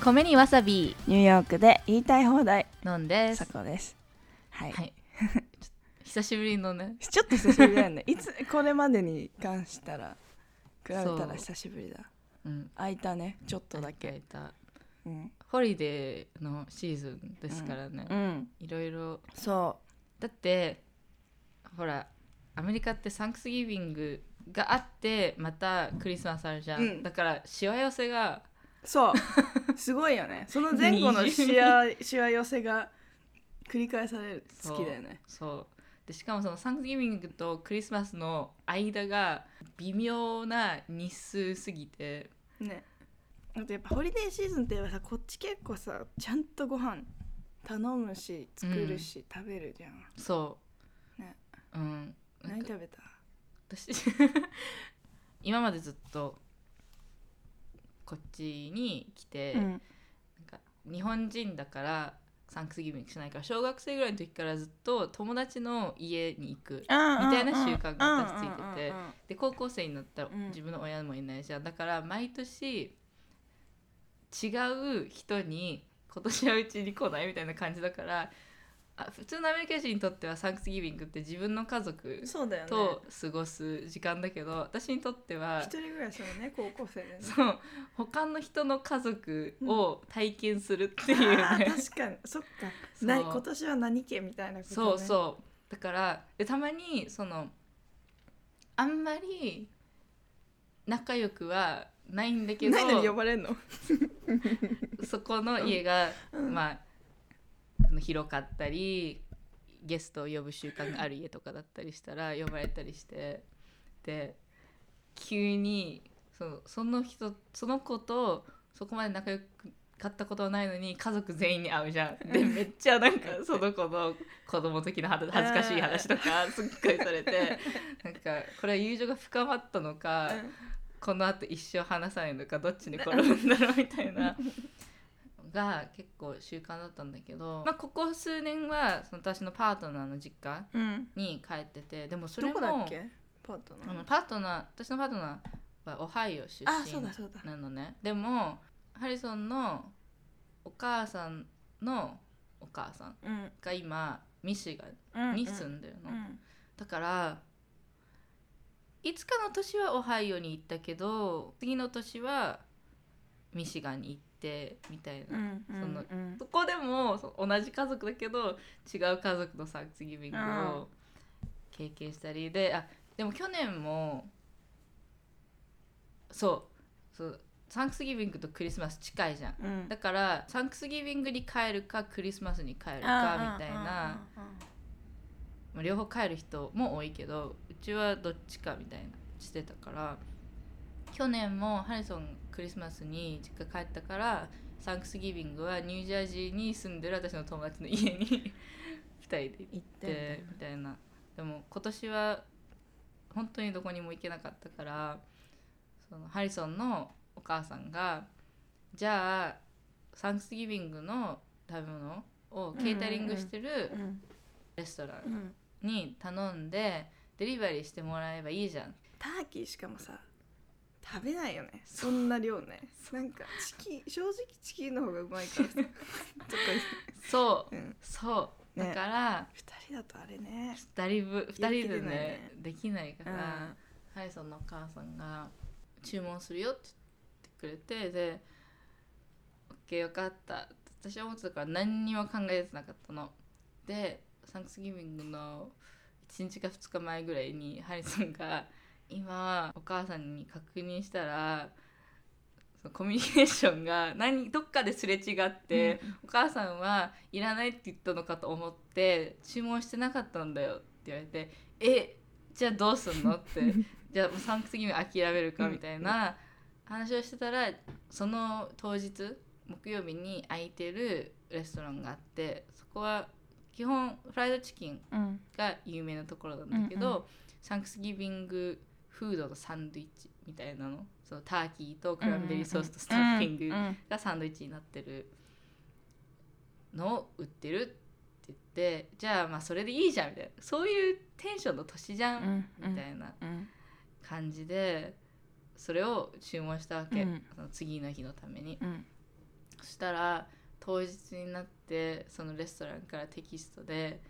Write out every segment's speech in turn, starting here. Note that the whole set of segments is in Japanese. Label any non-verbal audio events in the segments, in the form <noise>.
米にわさび。ニューヨークで言いたい放題。飲んです。さこです。はい、はい。<laughs> 久しぶりのね。ちょっと久しぶりだよね。いつこれまでに関したら比べたそう。ら久しぶりだ。うん。空いたね。ちょっとだけ。いた。うん、ホリデーのシーズンですからね、うん、いろいろ。そだってほらアメリカってサンクスギビングがあってまたクリスマスあるじゃん、うん。だからしわ寄せがうそう。すごいよね。<laughs> その前後のしわしわ寄せが繰り返される。好きだよね。そう。でしかもそのサンクスギビングとクリスマスの間が微妙な日数すぎて。ね。あとやっぱホリデーシーズンって言えばさこっち結構さちゃんとご飯頼むし作るし、食べるじゃん。そう、ね。うん。何食べた？私 <laughs> 今までずっとこっちに来て、うん。なんか日本人だからサンクスギビングしないから小学生ぐらいの時からずっと友達の家に行くみたいな習慣が私ついててで高校生になったらうん。自分の親もいないじゃんだから毎年違う人に今年はうちに来ないみたいな感じだからあ普通のアメリカ人にとってはサンクスギビングって自分の家族と過ごす時間だけど私にとっては一人暮らしのね高校生でね。そう他の人の家族を体験するっていうね、<laughs> あー確かに。そっか。な今年は何家みたいなこと、ね、そうそう。だからでたまにそのあんまり仲良くはないんだけどないのに呼ばれんの？<laughs> そこの家が、うん。まああの広かったりゲストを呼ぶ習慣がある家とかだったりしたら呼ばれたりしてで急にそのその人その子とそこまで仲良かったことはないのに家族全員に会うじゃん。でめっちゃなんかその子の子供の時の恥ず恥ずかしい話とかすっごいされてなんかこれは友情が深まったのか。このあと一生話さないのかどっちに転ぶんだろうみたいなが結構習慣だったんだけど、まあ、ここ数年はその私のパートナーの実家うん。に帰っててでもそどれもこだっけ？パートナー？パートナー私のパートナーはオハイオ出身なのね。でもハリソンのお母さんのお母さんうん。が今ミシガうんンに住んでるの、うん。だからいつかの年はオハイオに行ったけど次の年はミシガンに行ってみたいな、うんそのうん。そこでもそう同じ家族だけど違う家族のサンクスギビングを経験したり。であでも去年もそう。そう。サンクスギビングとクリスマス近いじゃん。うん。だからサンクスギビングに帰るかクリスマスに帰るかみたいな。まあ両方帰る人も多いけどうちはどっちかみたいなしてたから。去年もハリソンクリスマスに実家帰ったからサンクスギビングはニュージャージーに住んでる私の友達の家に <laughs> 2人で行っててみたいな。でも今年は本当にどこにも行けなかったからそのハリソンのお母さんがじゃあサンクスギビングの食べ物をケータリングしてるうんレストランうんに頼んでデリバリーしてもらえばいいじゃん。ターキーしかもさ食べないよね。そんな量ね。なんかチキン正直チキンの方がうまいからさ。<laughs> とかそう。うん。そう。だねから二人だとあれね。2人分二人でねね。できないかうん。ら、ハリソンのお母さんが注文するよって言ってくれてで OK よかった。私は思ってたから何にも考えてなかったの。でサンクスギビングの1日か2日前ぐらいにハリソンが今お母さんに確認したらそのコミュニケーションが何どっかですれ違って、お母さんはいらないって言ったのかと思って注文してなかったんだよって言われてえじゃあどうすんの？って。<laughs> じゃあもうサンクスギビング諦めるかみたいな話をしてたらその当日木曜日に空いてるレストランがあってそこは基本フライドチキンうん。が有名なところなんだけど、うんうサンクスギビングフードのサンドイッチみたいなの？そのターキーとクランベリーソースとスタッフィングうんがサンドイッチになってるのを売ってるって言ってじゃあまあそれでいいじゃんみたいな。そういうテンションの年じゃん、うんみたいなうん。感じでそれを注文したわけ、うん。その次の日のために。うん。そしたら当日になってそのレストランからテキストで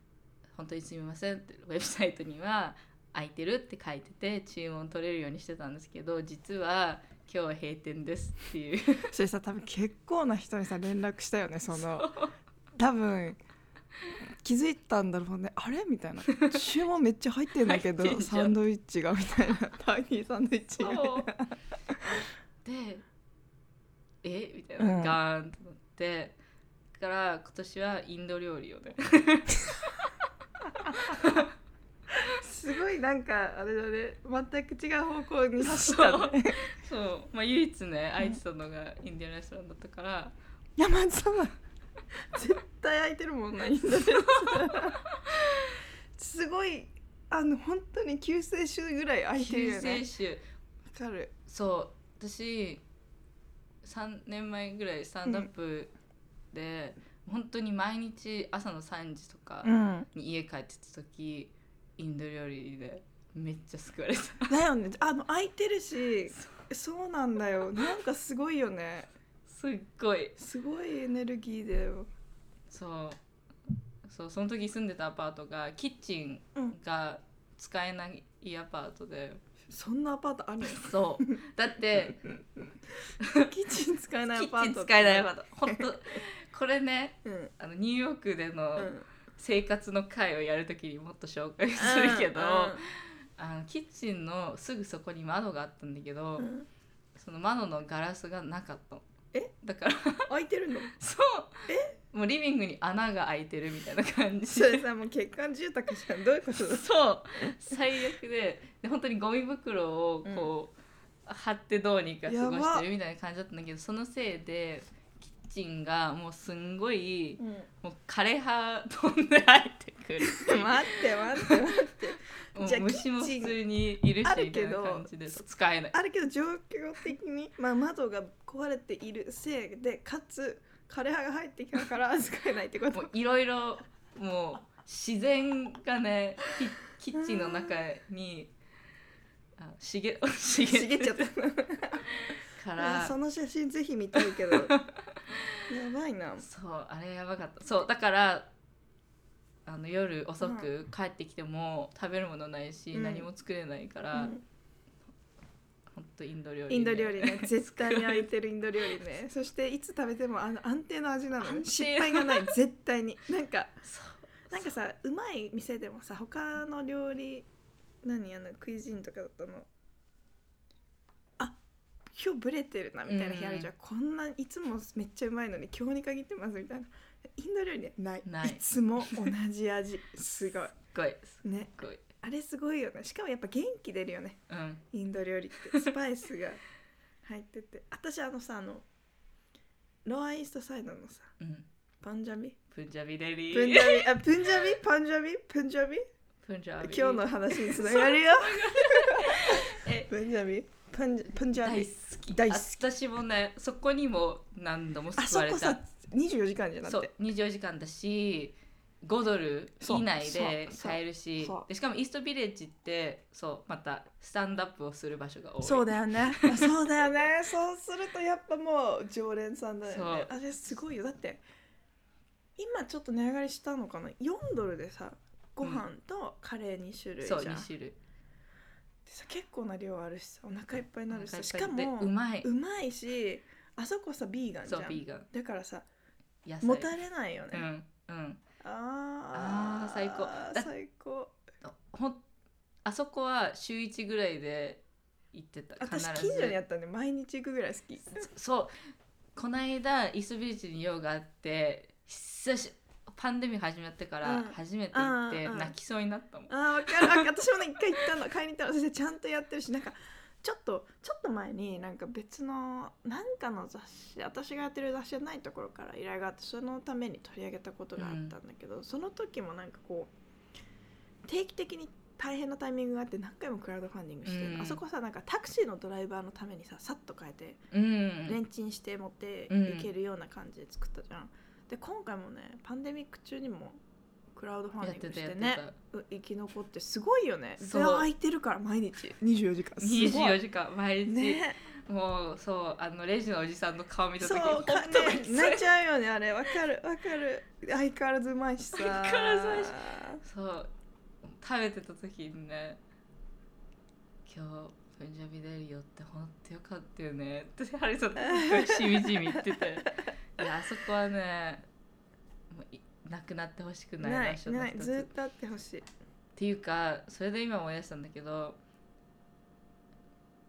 「本当にすみません」ってウェブサイトには「空いてる」って書いてて注文取れるようにしてたんですけど実は「今日は閉店です」っていう。<laughs> それさ多分結構な人にさ連絡したよねその。多分気づいたんだろうね。あれ？みたいな。注文めっちゃ入ってんだけどサンドイッチがみたいな。タイニーサンドイッチがでえ？みたいな、うん。ガーンとなって。だから今年はインド料理をね <laughs> すごいなんかあれだね。全く違う方向に走ったね。そう、<laughs> まあ、唯一ね空いてたのがインディアンレストランだったから。いやまずさ絶対空いてるもんないんだね。すごいあの本当に救世主ぐらい空いてる救よね。世主。わかる。そう。私3年前ぐらいスタンドアップで、本当に毎日朝の3時とかうん。に家帰ってた時インド料理でめっちゃ救われた。だよね。あの空いてるしそう。なんだよ。なんかすごいよね。すっごい。すごいエネルギーだよ。そう。そうその時住んでたアパートがキッチンうん。が使えないアパートで。そんなアパートあるそう。だって <laughs> キッチン使えないキアパートッチン使えないアパート。本当これねうん。うんあのニューヨークでの生活の会をやる時にもっと紹介するけど、あのキッチンのすぐそこに窓があったんだけど、うん。その窓のガラスがなかったの。え？だから空いてるの？<laughs> そう。もうリビングに穴が開いてるみたいな感じ。それさもう欠陥住宅じゃん？どういうこと？<laughs> そう。最悪でで本当にゴミ袋をこう、貼ってどうにか過ごしてるみたいな感じだったんだけどそのせいでチンがもうすんごいうん。もう枯葉飛んで入ってくる。<laughs> 待って待って待って。<laughs> じゃあ虫も普通にいるしあるみたいなけど感じで使えない。あるけど状況的に、まあ、窓が壊れているせいでかつ枯葉が入ってきたから使えないってこと。いろいろもう自然がねキキッチンの中にあ茂茂茂っちゃった。から。<laughs> その写真ぜひ見たいけど <laughs> やばいな。そうあれやばかった。そうだからあの夜遅く帰ってきても食べるものないし、うん。何も作れないから、うん。ほんとインド料理、インド料理ね。<laughs> 絶対に空いてるインド料理ね。そしていつ食べてもあの安定の味なの。失敗がない。絶対に。なんかそう。なんかさうまい店でもさ他の料理何？あのクイジンとかだったの？あ今日ブレてるなみたいな日あるじゃん、こんないつもめっちゃうまいのに今日に限ってますみたいな。インド料理ねない。ない。つも同じ味。<laughs> すごい。ごい。ね。ごい。あれすごいよね。しかもやっぱ元気出るよね。うん。インド料理って。<laughs> スパイスが入ってて。私あのさあのロアイーストサイドのさうん。パンジャビプンジャビデリー。プンジャビあプンジャビパンジャビプンジャビプンジャビ今日の話につながるよ。<laughs> え。プンジャビパンジパンジャ大ビ好き。大好き。私もねそこにも何度もあ救われた。そこさ24時間じゃなくそうて24時間だし5ドル以内でそう買えるしそう。でしかもイーストビレッジってそうまたスタンドアップをする場所が多い。そうだよね。あ <laughs> そうだよね。そうするとやっぱもう常連さんだよね。そう。あれすごいよ。だって今ちょっと値上がりしたのかな？4ドルでさご飯とカレー2種類じゃ、そうん2種類。でさ結構な量あるしさお腹いっぱいになるしさしかもうまい。うまいしあそこさビーガンじゃそうんビーガン。だからさ野菜。もたれないよね、うんうん。ああー最高。だ最高。ほんあそこは週1ぐらいで行ってた私必近所にずあったんで毎日行くぐらい好き。そう。この間イーストビレッジに用があって久しパンデミック始まってからうん。初めて行ってうんうん泣きそうになったもん、あーわかる。わ私もね一回行ったの。<laughs> 買いに行ったのそしてちゃんとやってるしなんかちょっとちょっと前になんか別のなんかの雑誌私がやってる雑誌じゃないところから依頼があってそのために取り上げたことがあったんだけど、その時もなんかこう定期的に大変なタイミングがあって何回もクラウドファンディングしてる、うん。あそこさなんかタクシーのドライバーのためにささっと変えてうん。レンチンして持ってうん。いけるような感じで作ったじゃん。で今回もねパンデミック中にもクラウドファンディングしてねう生き残ってすごいよね。そう。で空いてるから毎日。24時間。すごい24時間毎日、ね。もうそうあのレジのおじさんの顔見たそう時そう。ね泣いちゃうよねあれ。わかるわかる。相変わらずうまいしさ。相変わらずうまいし。そう。食べてた時にね今日プンジャビ出るよって本当よかったよね。ってハリソンとしみじみ言ってて。<laughs> いやあそこはねもういなくなってほしくない場所のない一つっずっとあってほしい。ていうかそれで今思い出したんだけど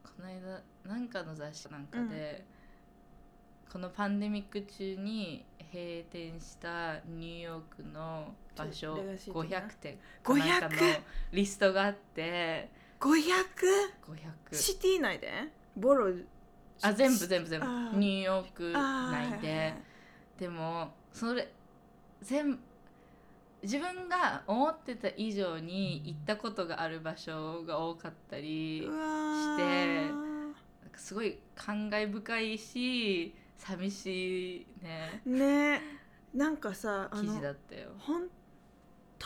この間なんかの雑誌なんかで、このパンデミック中に閉店したニューヨークの場所レガシー的な。500店かなんかの500リストがあって500 500シティ内で？ボロ？あ全部全部全部。ニューヨーク内で。でもそれ全部自分が思ってた以上に行ったことがある場所が多かったりしてすごい感慨深いし寂しいね。ね。なんかさあ記事のだったよ。本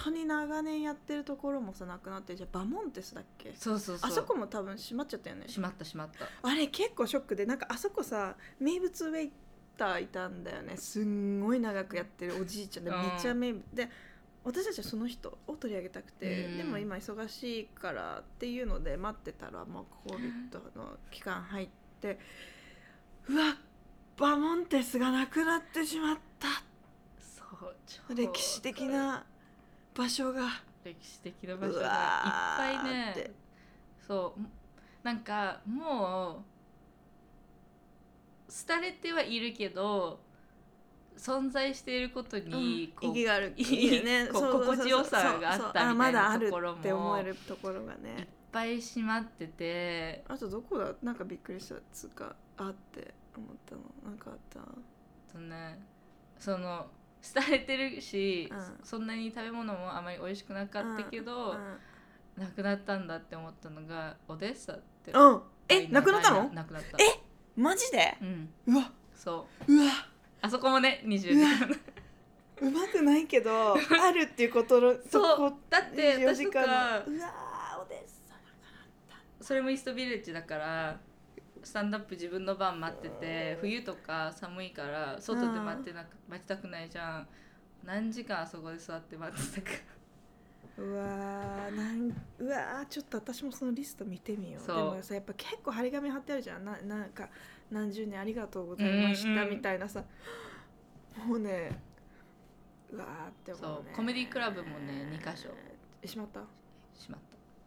当に長年やってるところもさなくなってじゃあバモンテスだっけ？そうそうそう。あそこも多分閉まっちゃったよね。しまったしまった。あれ結構ショックでなんかあそこさ名物ウェイターいたんだよね。すんごい長くやってるおじいちゃんでうん。めっちゃ名物で私たちはその人を取り上げたくて、うん。でも今忙しいからっていうので待ってたらもう COVID の期間入ってうわバモンテスがなくなってしまった。そう超歴史的な場所が。歴史的な場所うがいっぱいねそう。なんかもう廃れてはいるけど存在していることにこう、意義がある。ね。心地よさがあったみたいなまだあるところも。って思えるところがいっねぱい閉まってて。あとどこだ？なんかびっくりした。つうかあって思ったの。なんかあった？とねその廃れてるし、うん。そんなに食べ物もあまり美味しくなかったけど、なくなったんだって思ったのがオデッサってうん、うん、えなくなったの？なくなった。えマジで？うん。うわ。そう。うわ。あそこもね20時間うまくないけど <laughs> あるっていうことのそう。こだって24私とかのうわーオデッサそれもイーストビレッジだからスタンドアップ自分の番待ってて冬とか寒いから外で待ってなく待ちたくないじゃん。何時間あそこで座って待ってたか。うわーなんうわーちょっと私もそのリスト見てみよう。そう。でもさやっぱ結構張り紙貼ってあるじゃん。ななんか何十年ありがとうございましたうんうんみたいなさ、もうねうわーって思うね。そう。コメディクラブもね2箇所。えしまった？しまっ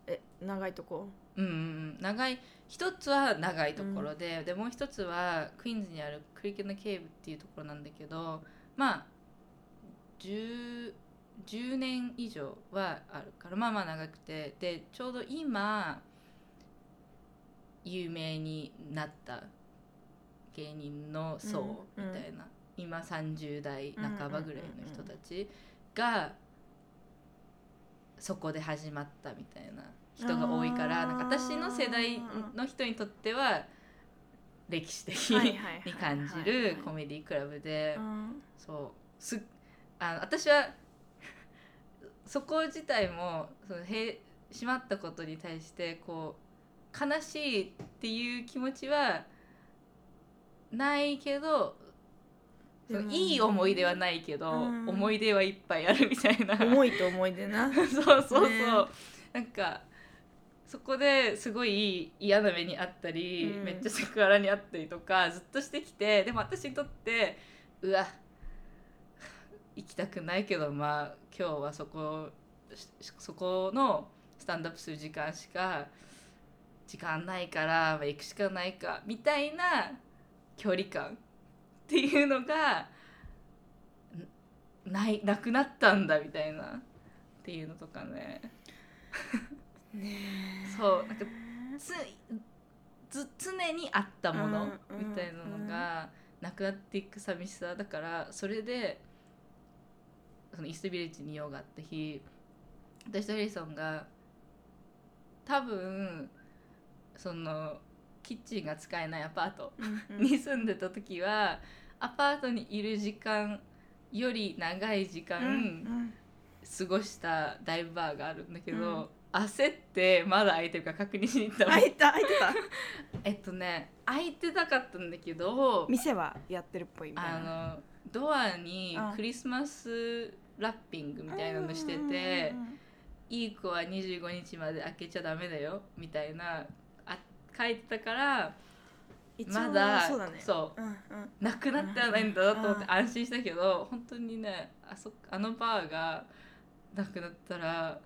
た。え長いとこ？うんうんうん。長い一つは長いところで、でもう一つはクイーンズにあるクリケンのケーブっていうところなんだけどまあ 10, 10年以上はあるからまあまあ長くてでちょうど今有名になった芸人の層みうん。たいな、今30代半ばぐらいの人たちがそこで始まったみたいな人が多いからなんか私の世代の人にとっては歴史的に感じるコメディクラブでうん。そうすあの私はそこ自体もその閉閉まったことに対してこう悲しいっていう気持ちはないけどいい思い出はないけど、うん。思い出はいっぱいあるみたいな。重いと思い出な。<laughs> そうそうそう、ね。なんかそこですごい嫌な目にあったり、うん。めっちゃセクハラにあったりとかずっとしてきてでも私にとってうわ行きたくないけどまあ今日はそこしそこのスタンドアップする時間しか時間ないから、まあ、行くしかないかみたいな距離感っていうのがんないなくなったんだみたいなっていうのとかねねそうなんかつず常にあったものうんみたいなのがなくなっていく寂しさだからそれでそのイーストビレッジに用があった日私とヘリソンが多分そのキッチンが使えないアパートうんに住んでた時はアパートにいる時間より長い時間、うん過ごしたダイブバーがあるんだけど、うん焦ってまだ開いてるか確認しに行ったの。開いた開いてた。<laughs> えっとね開いてなかったんだけど店はやってるっぽいみたいな。あのドアにうんクリスマスラッピングみたいなのしてていい子は25日まで開けちゃダメだよみたいなあ書いてたからまだそうだね。そう。うんうん。なくなってはないんだなと思ってうん安心したけど本当にねあそあのバーがなくなったら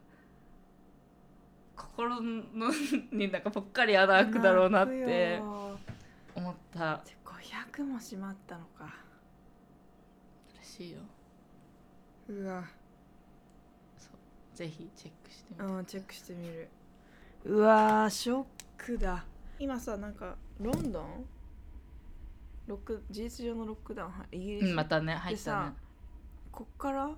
心のになんかぽっかり穴開くだろうなって思った。で500も閉まったのか。嬉しいよ。うわ。ぜひチェックしてみて。うんチェックしてみる。うわーショックだ。今さなんかロンドン？ロック事実上のロックダウン？はイギリス、うんまたね入ったね。こっから？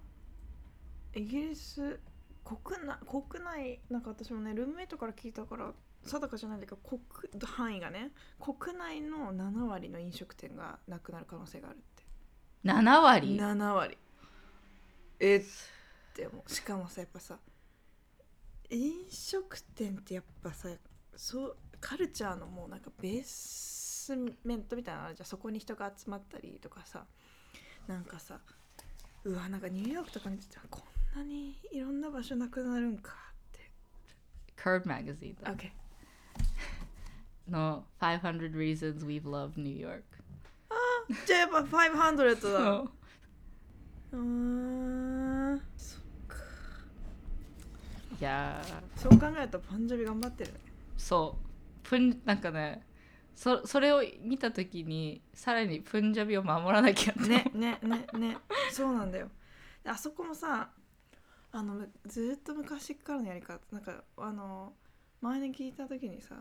イギリス国内国内なんか私もねルームメイトから聞いたから定かじゃないんだけど国範囲がね国内の7割の飲食店がなくなる可能性があるって。7割？7割。えでもしかもさやっぱさ飲食店ってやっぱさそうカルチャーのもうなんかベースメントみたいなのあるじゃん。そこに人が集まったりとかさなんかさうわなんかニューヨークとか見ててこんなにいろんな場所なくなるんかって。Curb Magazine だ OK <laughs> の500 Reasons We've Loved New York. じゃあやっぱ500だ。<laughs> そううーんそいやーそう考えるとパンジャビ頑張ってるね。そう。プンなんかねそそれを見た時にさらにプンジャビを守らなきゃってねねねね。そうなんだよ。であそこもさあのずーっと昔からのやり方なんかあの前に聞いた時にさ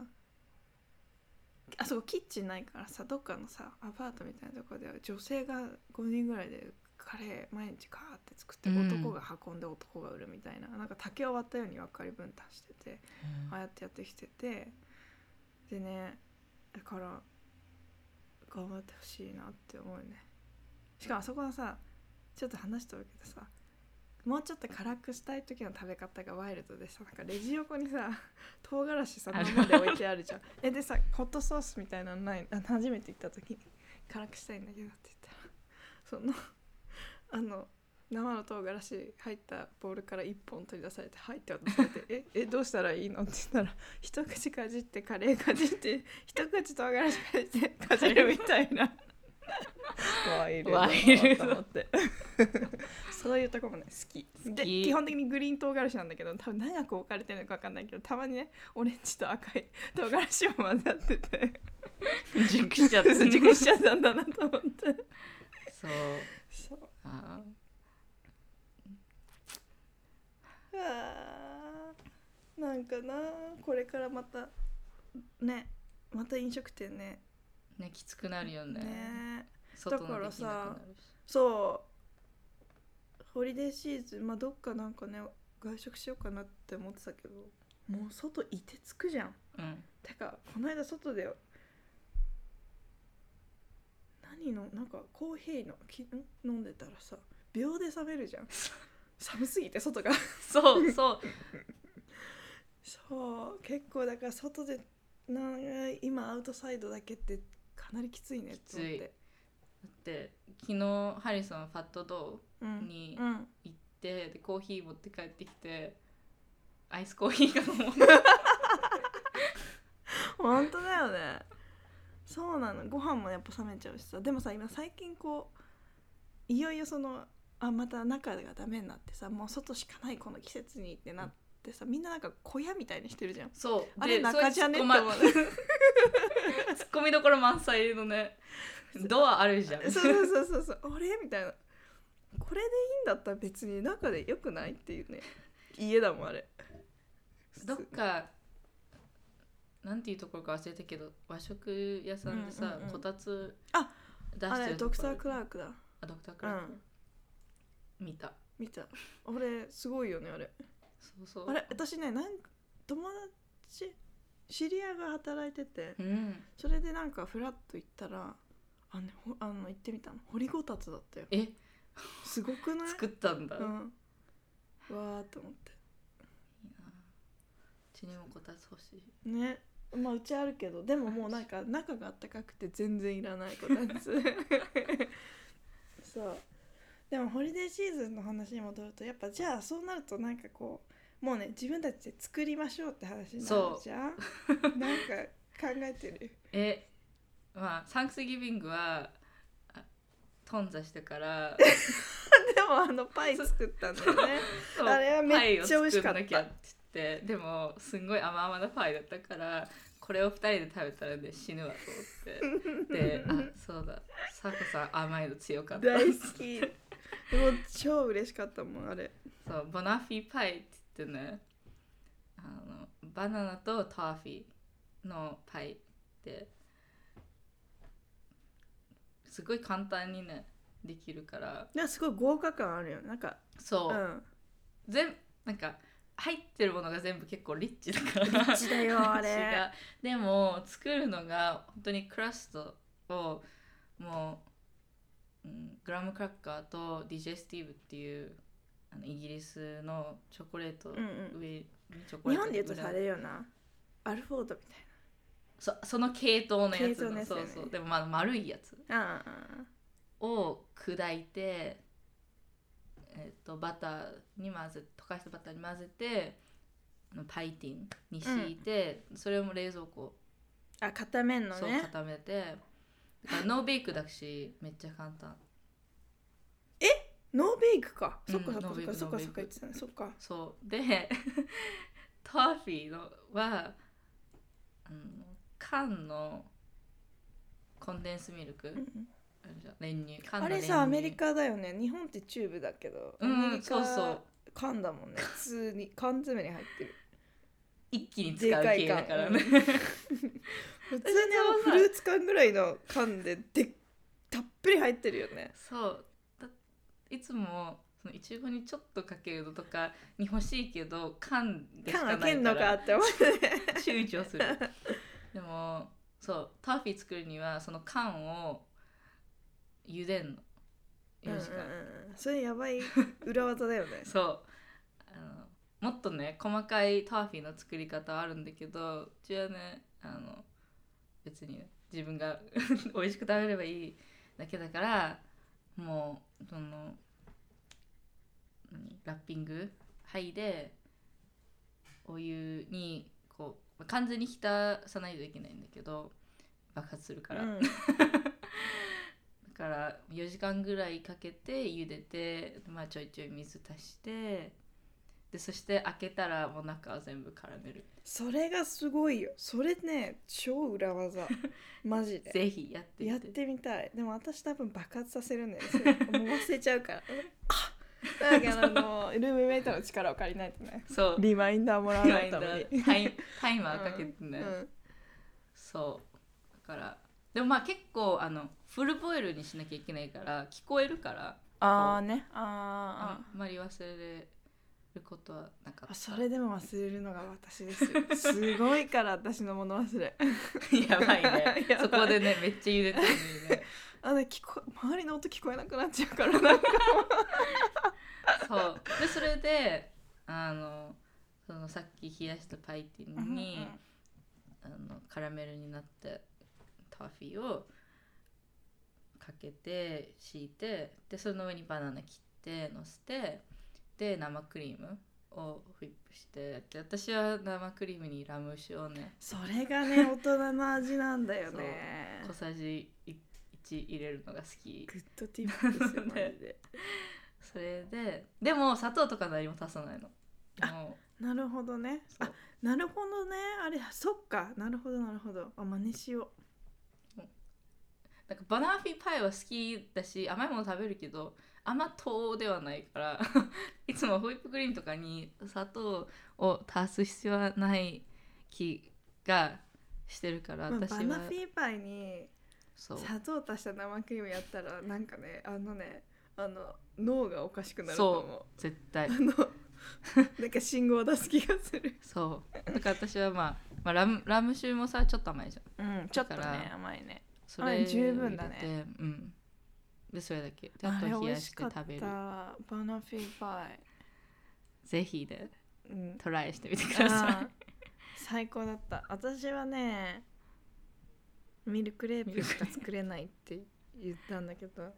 あそこキッチンないからさどっかのさアパートみたいなところで女性が5人ぐらいでカレー毎日カーって作ってうん。男が運んで男が売るみたいな、なんか竹を割ったように分かり分担しててああやってやってきててでねだから頑張ってほしいなって思うね。しかもあそこはさちょっと話しておくけどさもうちょっと辛くしたい時の食べ方がワイルドでさなんかレジ横にさ <laughs> 唐辛子さ生で置いてあるじゃん。えでさホットソースみたいなのないあ初めて行った時に辛くしたいんだけどって言ったらそのあの生の唐辛子入ったボウルから1本取り出されて「はい」って渡されて「え <laughs> えどうしたらいいの?」って言ったら一口かじってカレーかじって一口唐辛子かじって <laughs> かじるみたいな <laughs> ワイルドって。<laughs> そういうとこもね好き。でき。基本的にグリーン唐辛子なんだけど多分長く置かれてるのか分かんないけどたまにねオレンジと赤い唐辛子も混ざってて。熟しちゃって <laughs> 熟しちゃったんだなと思って。そう。そう。ああ。ー。なんかなこれからまたねまた飲食店ね。ーねきつくなるよね。ね。だからさそう。ホリデーシーズンまあどっかなんかね外食しようかなって思ってたけどもう外いてつくじゃん。うん。てかこの間外で何のなんかコーヒーのきん？飲んでたらさ秒で冷めるじゃん。<laughs> 寒すぎて外が。そうそう。そう。結構だから外でな今アウトサイドだけってかなりきついねって思って。だって昨日ハリソンファットドうーんにうん。行ってでコーヒー持って帰ってきてアイスコーヒーがもう。<laughs> 本当だよね。そうなの。ご飯もやっぱ冷めちゃうしさ。でもさ今最近こういよいよそのあまた中がダメになってさもう外しかないこの季節にってなってさみんななんか小屋みたいにしてるじゃん。そう。あれで中じゃね？そって思う。ツッコミどころ満載のねドアあるじゃん。そうそうそうそうそう。あれ？みたいな。これでいいんだったら別に中でよくないっていうね。家だもんあれ。<laughs> どっかなんていうところか忘れたけど和食屋さんでさ、うんうんうんこたつあ出してあれるとこあるドクター・クラークだ。あドクタークラーク、うん。見た。見た。あれすごいよねあれそうそう。あれ私ねなん友達知り合いが働いててうん。それでなんかフラッと行ったらあの,、ね、ほあの行ってみたの。掘りごたつだったよ。え？すごくない？作ったんだ、うん。わーって思って。ちにもこたつ欲しい。ね。まあうちあるけどでももうなんか中があったかくて全然いらないこたつ <laughs> そう。でもホリデーシーズンの話に戻るとやっぱじゃあそうなるとなんかこうもうね自分たちで作りましょうって話になるじゃん。なんか考えてる。<laughs> えまあサンクスギビングはあ頓挫してから。<laughs> でもあのパイ作ったんだよね。あれはめっちゃ美味しかった。って言って。でもすんごい甘々なパイだったからこれを2人で食べたらね死ぬわと思って。<laughs> であそうだ。サコさん甘いの強かった。大好き。でも超嬉しかったもんあれ。そうバナフィパイってね。あのバナナとトーフィーのパイってすごい簡単にねできるから。なんかすごい豪華感あるよね。なんかそう。う、ん。全なんか入ってるものが全部結構リッチだから。リッチだよあれ。でも作るのが本当にクラストをもう、うん、グラムクラッカーとディジェスティブっていうあのイギリスのチョコレート、うんうん。上にチョコレート日本で言うとさ裏あれよなアルフォードみたいそその系統のやつののそうやつだよね。そうでもまだ丸いやつなああ。を砕いて、えっとバターに混ぜ溶かしたバターに混ぜてあのパイティンに敷いて、それも冷蔵庫、ああ片面のそうね固めて。だからノーベイクだしめっちゃ簡単ノーベイクか、うんそっかそっかそっかそっかそっか言ってたね。そっか。そう。で <laughs> トーフィーのはあの缶のコンデンスミルク、うんあるじゃん練乳。缶あれの練乳。さアメリカだよね。日本ってチューブだけど、うんアメリカそうそう。缶だもんね。<laughs> 普通に缶詰に入ってる。一気に使う系だからね。<laughs> 普通にあのフルーツ缶ぐらいの缶ででたっぷり入ってるよね。そう。だいつもそのいちごにちょっとかけるのとかに欲しいけど缶でしか缶開けんないからのかって思って躊躇する。でもそうターフィー作るにはその缶を茹でんの。4時間、うんうんうんそれやばい <laughs> 裏技だよね。そう。あのもっとね細かいターフィーの作り方はあるんだけどうちはねあの別にね自分が <laughs> 美味しく食べればいいだけだからもうその何ラッピング剥でお湯にこう完全に浸さないといけないんだけど爆発するから、うん。<laughs> だから4時間ぐらいかけて茹でて、まあ、ちょいちょい水足してでそして開けたらもう中は全部絡めるそれがすごいよ。それね超裏技。<laughs> マジで。ぜひやってみて。やってみたい。でも私多分爆発させるんだよ <laughs> 忘れちゃうから。あだからあのルームメイトの力を借りないとね。そう。リマインダーもらうリマインためにダー。タイタイマーかけてね、うん。そう。だからでもまあ結構あのフルボイルにしなきゃいけないから聞こえるからああね。ああーんまり忘れることはなかった。あそれでも忘れるのが私ですよ。すごいから私の物忘れ。<laughs> やばいね。<laughs> やばい。そこでねめっちゃ茹でてるのにね。あね聞こ周りの音聞こえなくなっちゃうからなんか。<laughs> そう。でそれであのそのさっき冷やしたパイティンに、あのカラメルになってタフィーをかけて敷いてでその上にバナナ切ってのせてで生クリームをホイップしてで私は生クリームにラム酒をね。それがね <laughs> 大人の味なんだよね。小さじ1入れるのが好き。 Good tip ですよ <laughs> マジで。それででも砂糖とか何も足さないの。もう。なるほどね。あなるほどね。あれそっか。なるほどなるほど。あ真似しよなんかバナナフィーパイは好きだし甘いもの食べるけど甘党ではないから <laughs> いつもホイップクリームとかに砂糖を足す必要はない気がしてるからう、まあ、私は、バナフィーパイに砂糖足した生クリームやったらなんかねあのねあの脳がおかしくなると思う。絶対。あのなんか信号を出す気がする。そう。だから私はまあ、まあ、ラムラム酒もさちょっと甘いじゃん。うんちょっとね甘いね。それあ十分だね。うんでそれだけ。でああれと冷やして食べるバナフィーパイぜひでうん。トライしてみてくださあ最高だった。私はねミルクレープしか作れないって言ったんだけど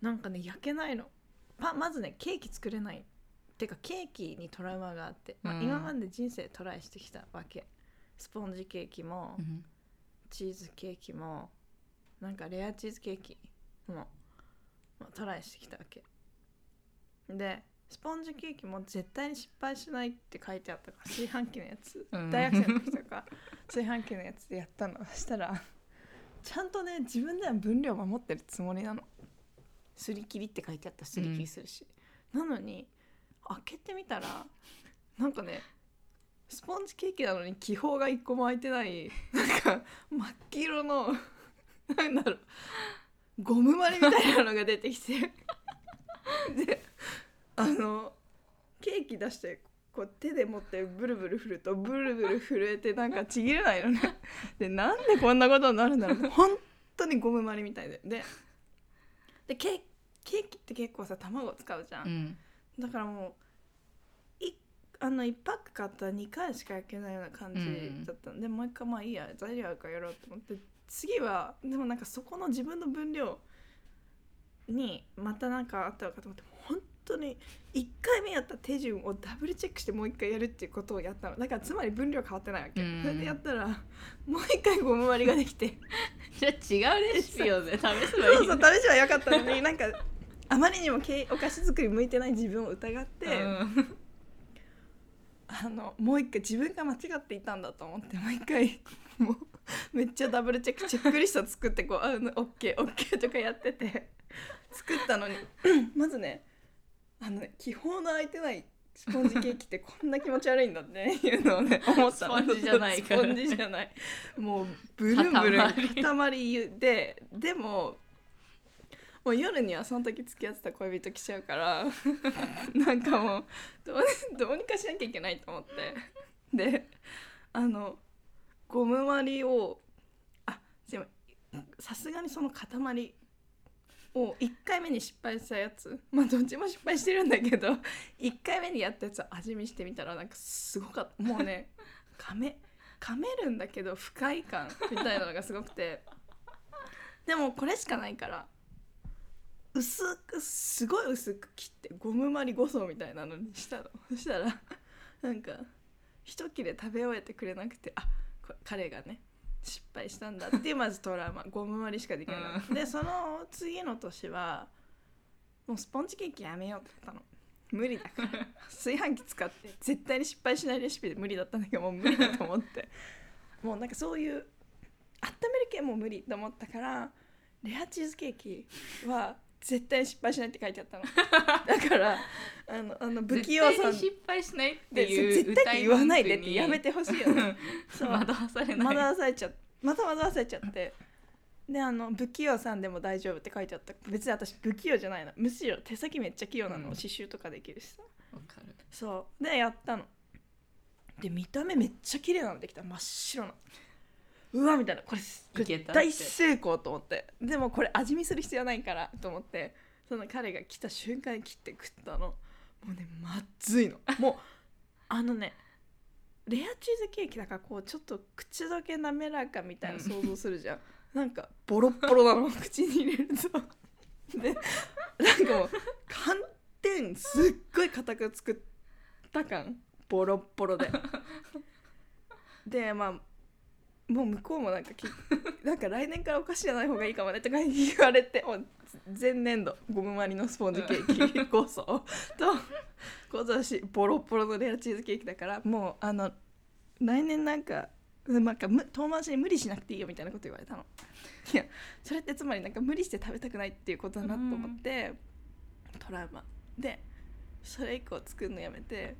なんかね焼けないの。パまずねケーキ作れない。てかケーキにトラウマがあって、まあうん。今まで人生トライしてきたわけ。スポンジケーキも、うん。チーズケーキもなんかレアチーズケーキも、まあ、トライしてきたわけ。でスポンジケーキも絶対に失敗しないって書いてあったから <laughs> 炊飯器のやつ、うん。大学生の時とか炊飯器のやつでやったの。そしたらちゃんとね自分では分量守ってるつもりなの。すり切りって書いてあったらすり切りするし、なのに開けてみたらなんかねスポンジケーキなのに気泡が一個も開いてないなんか真っ黄色のなんだろうゴムまりみたいなのが出てきて。<laughs> であのケーキ出してこう手で持ってブルブル振るとブルブル震えてなんかちぎれないのね。でなんでこんなことになるんだろう。本当にゴムまりみたいで。ででケーケーキって結構さ卵使うじゃん。う、ん。だからもういあの1パック買ったら2回しか焼けないような感じだったん。で、もう一回まあいいや材料あるからやろうと思って次はでもなんかそこの自分の分量にまたなんかあったのかと思って本当に1回目やった手順をダブルチェックしてもう1回やるっていうことをやったの。だからつまり分量変わってないわけ、うん。それでやったらもう1回ゴム割りができて。じゃあ違うレシピをね。試せばいいそうそう試しはよかったのになんかあまりにもお菓子作り向いてない自分を疑って、うん。あのもう一回自分が間違っていたんだと思ってもう一回もう <laughs> めっちゃダブルチェックチェックリスト作ってこう「あのオッケーオッケー」とかやってて作ったのに。<clears throat> まずねあのね気泡の開いてないスポンジケーキってこんな気持ち悪いんだっていうのをね思ったの。スポンジじゃないから。スポンジじゃない。もうブルンブルン塊。塊ででももう夜にはその時付き合ってた恋人来ちゃうから <laughs> なんかもうどうどうにかしなきゃいけないと思って。であのゴム割りをあすいません。さすがにその塊を1回目に失敗したやつまあどっちも失敗してるんだけど1回目にやったやつを味見してみたらなんかすごかった。もうね <laughs> 噛め噛めるんだけど不快感みたいなのがすごくて。でもこれしかないから薄くすごい薄く切ってゴムまり5層みたいなのにしたの。そしたらなんか一切れ食べ終えてくれなくてあこ彼がね失敗したんだっていうまずトラウマ。<laughs> ゴムまりしかできない、うん。でその次の年はもうスポンジケーキやめようって言ったの。無理だから。<laughs> 炊飯器使って絶対に失敗しないレシピで無理だったんだけどもう無理だと思って。<laughs> もうなんかそういう温める系も無理と思ったからレアチーズケーキは絶対に失敗しないって書いてあったの。<laughs> だからあのあの不器用さん。絶対に失敗しないってでいう絶対に言わないでってやめててほしいよね。そ <laughs> う惑わされない。まだ忘れちゃまた惑わされちゃって。であの不器用さんでも大丈夫って書いてあった。別に私不器用じゃないのむしろ手先めっちゃ器用なの、うん。刺繍とかできるしさ。わかる。そう。でやったの。で見た目めっちゃ綺麗なのできた。真っ白なうわみたいな。これ大成功と思って。でもこれ味見する必要ないからと思って。その彼が来た瞬間に切って食ったの。もうねまずいの。もうあのねレアチーズケーキだからこうちょっと口どけ滑らかみたいな想像するじゃん、なんかボロッボロなの。<laughs> 口に入れると。でなんかもう寒天すっごい硬く作った感。ボロッボロで。でまあもう向こうもなんかき <laughs> なんか来年からお菓子じゃない方がいいかもねとか言われてもう前年度ゴムまりのスポンジケーキ5層 <laughs> と今年ボロッボロのレアチーズケーキだからもうあの来年なんかなんかむ遠回しに無理しなくていいよみたいなこと言われたの。いやそれってつまりなんか無理して食べたくないっていうことだなと思って、トラウマ。でそれ以降作るのやめて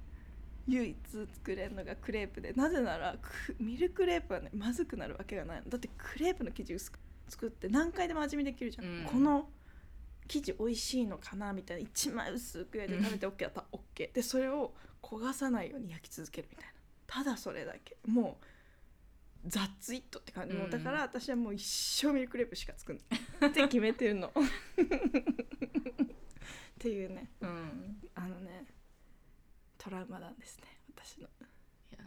唯一作れるのがクレープでなぜならくミルクレープはねまずくなるわけがない。のだってクレープの生地薄く作って何回でも味見できるじゃん、うん。この生地美味しいのかなみたいな。1枚薄く焼いて食べて OK だったら OK でそれを焦がさないように焼き続けるみたいな。ただそれだけ。もうザッツイットって感じ、もうだから私はもう一生ミルクレープしか作んないって決めてるの。<laughs> っていうね。うん。あのねトラウマなんですね私の。いや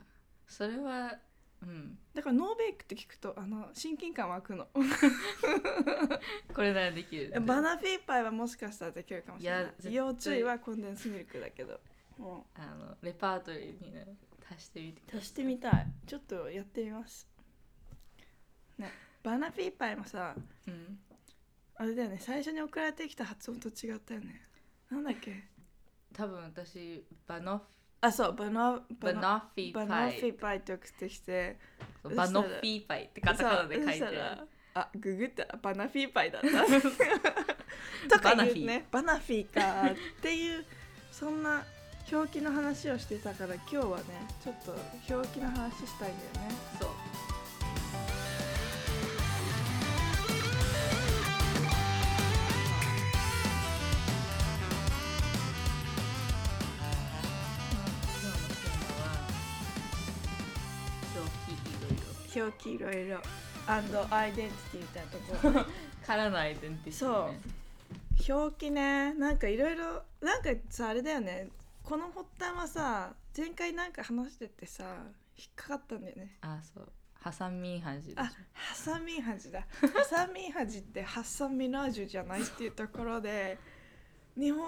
それはうん。だからノーベイクって聞くとあの親近感湧くの。<laughs> これならできる。<laughs> バナフィーパイはもしかしたらできるかもしれない。要注意はコンデンスミルクだけど。もあのレパートリーにね足してみてう足してみたい。ちょっとやってみます。ねバナフィーパイもさうん。あれだよね。最初に送られてきた発音と違ったよね。なんだっけ？多分私バノフ。あそうバナバノフィーバパイ。ナフィーパイって送って。きてそうバノフィーパイってカタカナで書いて。そうそしたらあググったらバナフィーパイだった。<laughs> とか言うね。バナフィー。かっていうそんな表記の話をしてたから今日はねちょっと表記の話したいんだよね。そういろいろいろ。いろアイデンティティみたいなとこ。ろ <laughs> からのアイデンティティ、ね、そう。表記ね。なんかいろいろなんかさあれだよね。この発端はさ前回なんか話しててさ引っかかったんだよね。あそう。ハサミンハジあハサミンハジだ。ハサミンハジってハッサンミナージュじゃないっていうところで日本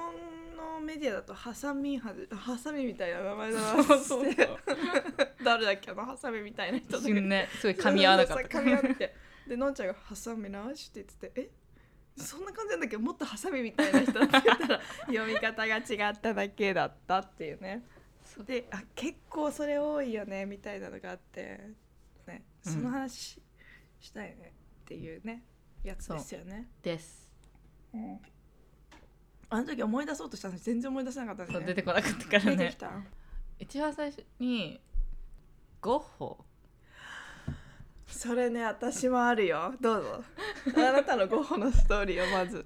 のメディアだとハサミンハジハサミみたいな名前だな <laughs> 誰だっけあのハサミみたいな人一だねすごい噛み合わなかった。噛み合って。でのんちゃんが「ハサミナージュ」って言ってて「えそんな感じなんだけ？どもっとハサミみたいな人って言ったら <laughs> 読み方が違っただけだったっていうね。であ結構それ多いよねみたいなのがあってねその話したいねっていうねやつですよね、です。うんあの時思い出そうとしたのに全然思い出せなかったんですね。出てこなかったからね。出てきた。一番最初にゴッホ。それね私もあるよ。どうぞ。<laughs> あなたのゴッホのストーリーをまず。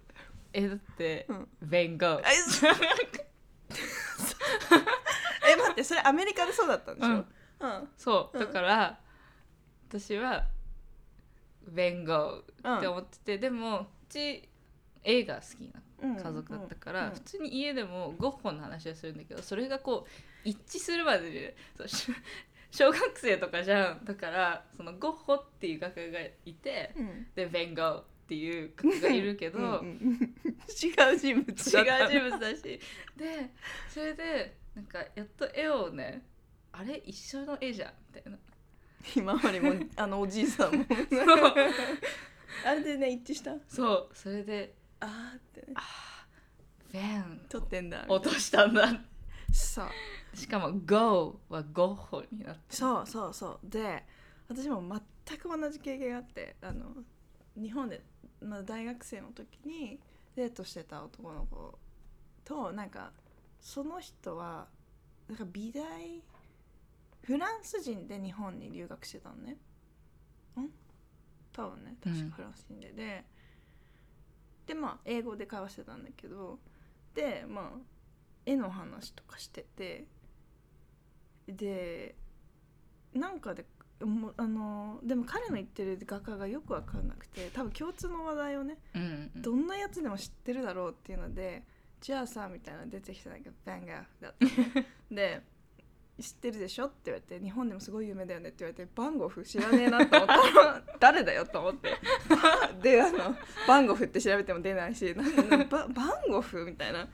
えだって、うん。ベンゴーえ <laughs> 待ってそれアメリカでそうだったんでしょ、うん。うん。そううん。だから、私はベンゴうんーって思ってて、でもうち映画好きうんな家族だったから、うん。普通に家でもゴッホの話をするんだけどそれがこう一致するまで小学生とかじゃんだからそのゴッホっていう画家がいてうん。でベンゴーっていう画家がいるけど、うんうん違う人物だ違う人物だし。でそれでなんかやっと絵をねあれ一緒の絵じゃんみたいな。今までもあのおじいさんも。<laughs> あれでね一致した？そう。それであーって。ねベン。撮ってんだ。落としたんだ。そう。しかも GO はゴッホになってそうそうそう。で私も全く同じ経験があってあの日本で、まあ、大学生の時にデートしてた男の子となんかその人はなんか美大フランス人で日本に留学してたのね。ん？多分ね確うん。かフランス人で、ででまあ英語で会話してたんだけどでまあ絵の話とかしててでなんかでもうあのでも彼の言ってる画家がよく分かんなくて多分共通の話題をねうんうん。どんなやつでも知ってるだろうっていうのでじゃあさみたいなの出てきたんだけどバンガーだったのねで知ってるでしょ？って言われて日本でもすごい有名だよねって言われてバンゴフ知らねえなと思ったら誰だよと思って。<laughs> であのバンゴフって調べても出ないし <laughs> ババンゴフみたいな。い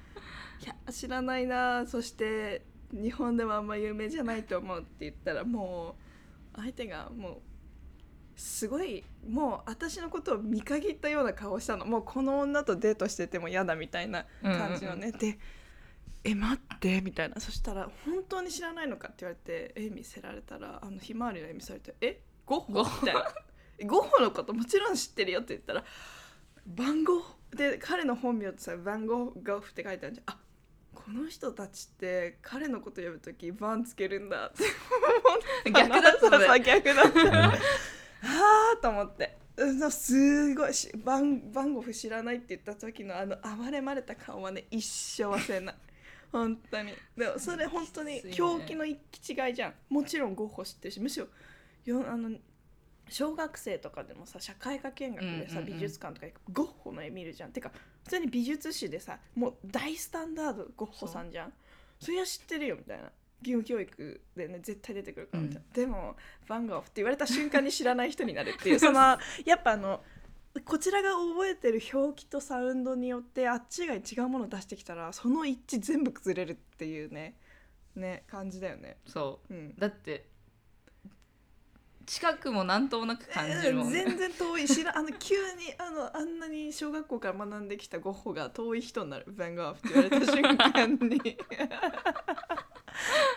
や知らないな。そして日本でもあんま有名じゃないと思うって言ったらもう相手がもうすごいもう私のことを見限ったような顔をしたの。もうこの女とデートしてても嫌だみたいな感じのね、で「え待って」みたいな。そしたら「本当に知らないのか?」って言われて絵見せられたらあのひまわりの絵見せられて「えゴッホ?」みたいな「えゴッホのこともちろん知ってるよ」って言ったら「番号？で彼の本名ってさ「番号ゴッフ」って書いてあるじゃん。あこの人たちって彼のこと呼ぶ時バンつけるんだって。<laughs> 逆だったねそうそう逆だった。<laughs> ああと思って。うんすごいし番番号フ知らないって言った時のあの暴れまれた顔はね一生忘れない <laughs> 本当に。でもそれ本当に狂気の一気違いじゃん。もちろんゴッホ知ってるしむしろよあの小学生とかでもさ社会科見学でさ、うんうんうん。美術館とか行くゴッホの絵見るじゃん。てか普通に美術史でさもう大スタンダードゴッホさんじゃん。そりゃ知ってるよみたいな。義務教育でね絶対出てくるからみたいな、でも「バンゴーフ」って言われた瞬間に知らない人になるっていうその <laughs> やっぱあのこちらが覚えてる表記とサウンドによってあっちが違うものを出してきたらその一致全部崩れるっていうねね感じだよね。そう。うん。だって近くもなんともなく感じるもんね。全然遠い。しらあの急にあのあんなに小学校から学んできたゴッホが遠い人になる「バンゴーフ」って言われた瞬間に。<laughs> っ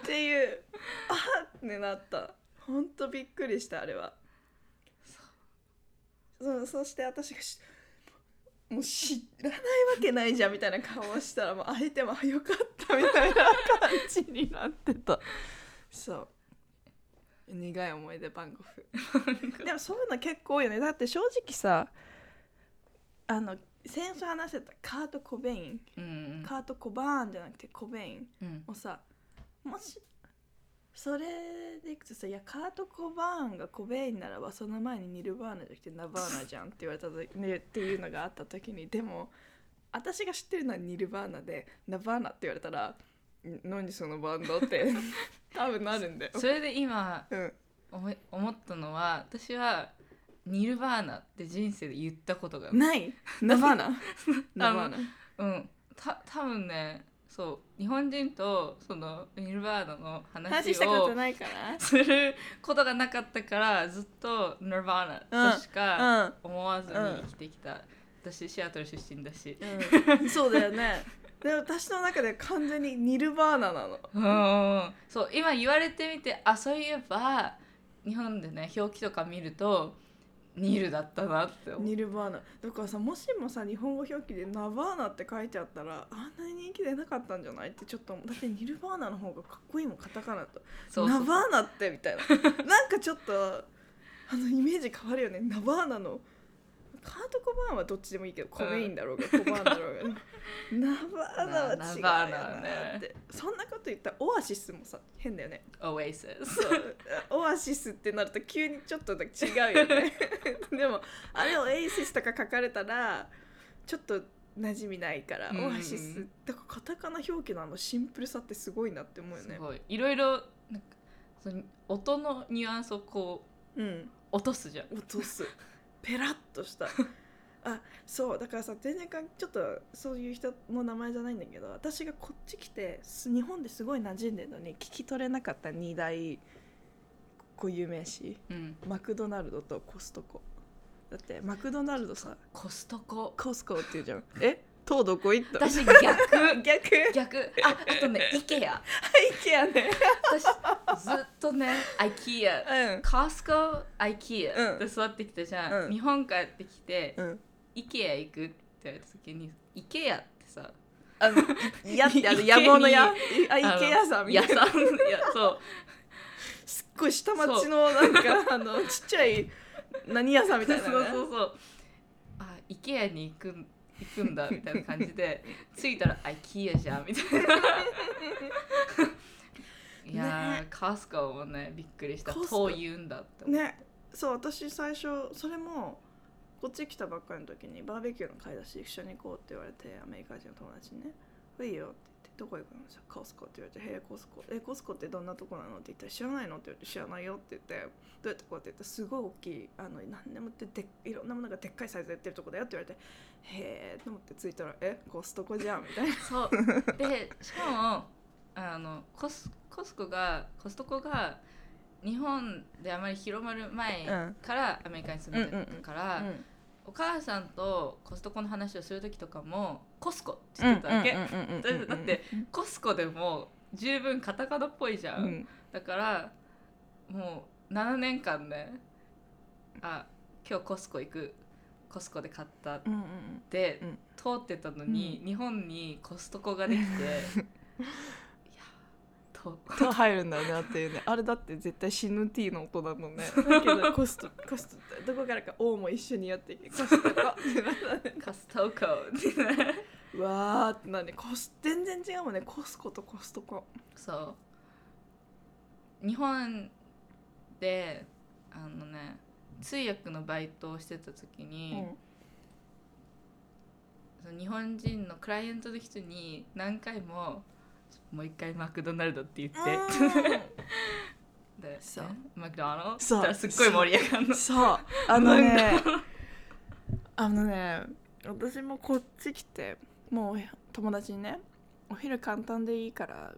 ていう。あっってなった。ほんとびっくりしたあれはそうそして私がしもう知らないわけないじゃんみたいな顔をしたらもう相手もあよかったみたいな感じになってた。<laughs> そう。苦い思い出バンゴフでもそういうの結構多いよね。だって正直さあの先週話してたカート・コベイン。うん。カート・コバーンじゃなくてコベインうん。もさもしそれでいくとさ「いやカート・コバーンがコベインならばその前にニルバーナじゃなくてナバーナじゃん」って言われた時、ね、っていうのがあった時にでも私が知ってるのはニルバーナでナバーナって言われたら「ん何そのバンド?」って多分なるんだよ。それで今うん、思い思ったのは私はニルバーナって人生で言ったことがない。ナバーナ？<laughs> ナバーナ？うん。た多分ねそう。日本人とそのニルバーナの話話したことをないから。することがなかったからずっとニルバーナとしかうん思わずに生きてきた、私シアトル出身だし。うん、<laughs> そうだよね。でも私の中で完全にニルバーナなの。うん。そう今言われてみてあそういえば日本でね表記とか見るとニルだったなって思う。ニルバーナ。だからさもしもさ日本語表記でナバーナって書いてあったらあんなに人気出なかったんじゃないってちょっと思うだってニルバーナの方がかっこいいもんカタカナと。そうそう。ナバーナってみたいな。なんかちょっとあのイメージ変わるよね。ナバーナのカート・コバーンはどっちでもいいけどコベインだろうがコバーンだろうが <laughs> ナバーナは違うよなってそんなこと言ったらオアシスもさ変だよね。Oasis そう。オアシスってなると急にちょっと違うよね。<laughs> でもあれオエイシスとか書かれたらちょっと馴染みないから、うん。オアシスだからカタカナ表記のあのシンプルさってすごいなって思うよね。すごい。いろいろなんかその音のニュアンスをこううん。落とすじゃん。落とすペラッとした。あそうだからさ全然かんちょっとそういう人の名前じゃないんだけど私がこっち来てす日本ですごい馴染んでるのに聞き取れなかった2大固有名詞。うん。マクドナルドとコストコ。だってマクドナルドさコストコ。コスコって言うじゃん。え？とどこ行った？私逆。<laughs> 逆？逆。ああとね IKEA <laughs> イケアね。私ずっとね <laughs> IKEA うん。コスコ IKEA うん。で育ってきたじゃん、うん。日本帰ってきて、うん。IKEA 行くって言われた時に IKEA ってさあの <laughs> やってあの野望のやああの池屋さんみたいな。屋さんいやそう。すっごい下町のなんかあのちっちゃい何屋さんみたいな、ね、そうそうそう。あ IKEA に行くん行くんだみたいな感じで <laughs> 着いたら IKEA じゃんみたいないやー、ねカスコもねびっくりしたコスコそう言うんだってねそう私最初それもこっち来たばっかりの時にバーベキューの買い出し一緒に行こうって言われてアメリカ人の友達にね「いいよ」って言って「どこ行くの?」じゃコスコって言われて「へえコスコえコスコってどんなとこなの?」って言ったら「知らないの?」って言われて「知らないよ」って言って「どうやってこう?」って言った？らすごい大きいあの何でもってでいろんなものがでっかいサイズで売ってるとこだよって言われて「へえ」と思って着いたら「えコストコじゃん」みたいな。そうでしかもあのコスコスコがコストコが日本であまり広まる前うん。からアメリカに住んでたから、うんお母さんとコストコの話をする時とかもコスコって言ってたわけ、だってコスコでも十分カタカナっぽいじゃん、うん。だからもう7年間ねあ今日コスコ行く。コスコで買ったっうんうんてうん。通ってたのに、日本にコストコができて <laughs> 入るんだなっていうねあれだって絶対死ぬ T の音だもんね。だけどコストコストってどこからか O も一緒にやっていけコストココストコってね。うわーってなにコス全然違うもんね。コスコとコストコ。そう。日本であのね通訳のバイトをしてた時に、その日本人のクライアントの人に何回ももう一回マクドナルドって言って、でそう。ねマクドナルド？そう。すっごい盛り上がるの。そう。あのねあのね私もこっち来てもう友達にねお昼簡単でいいから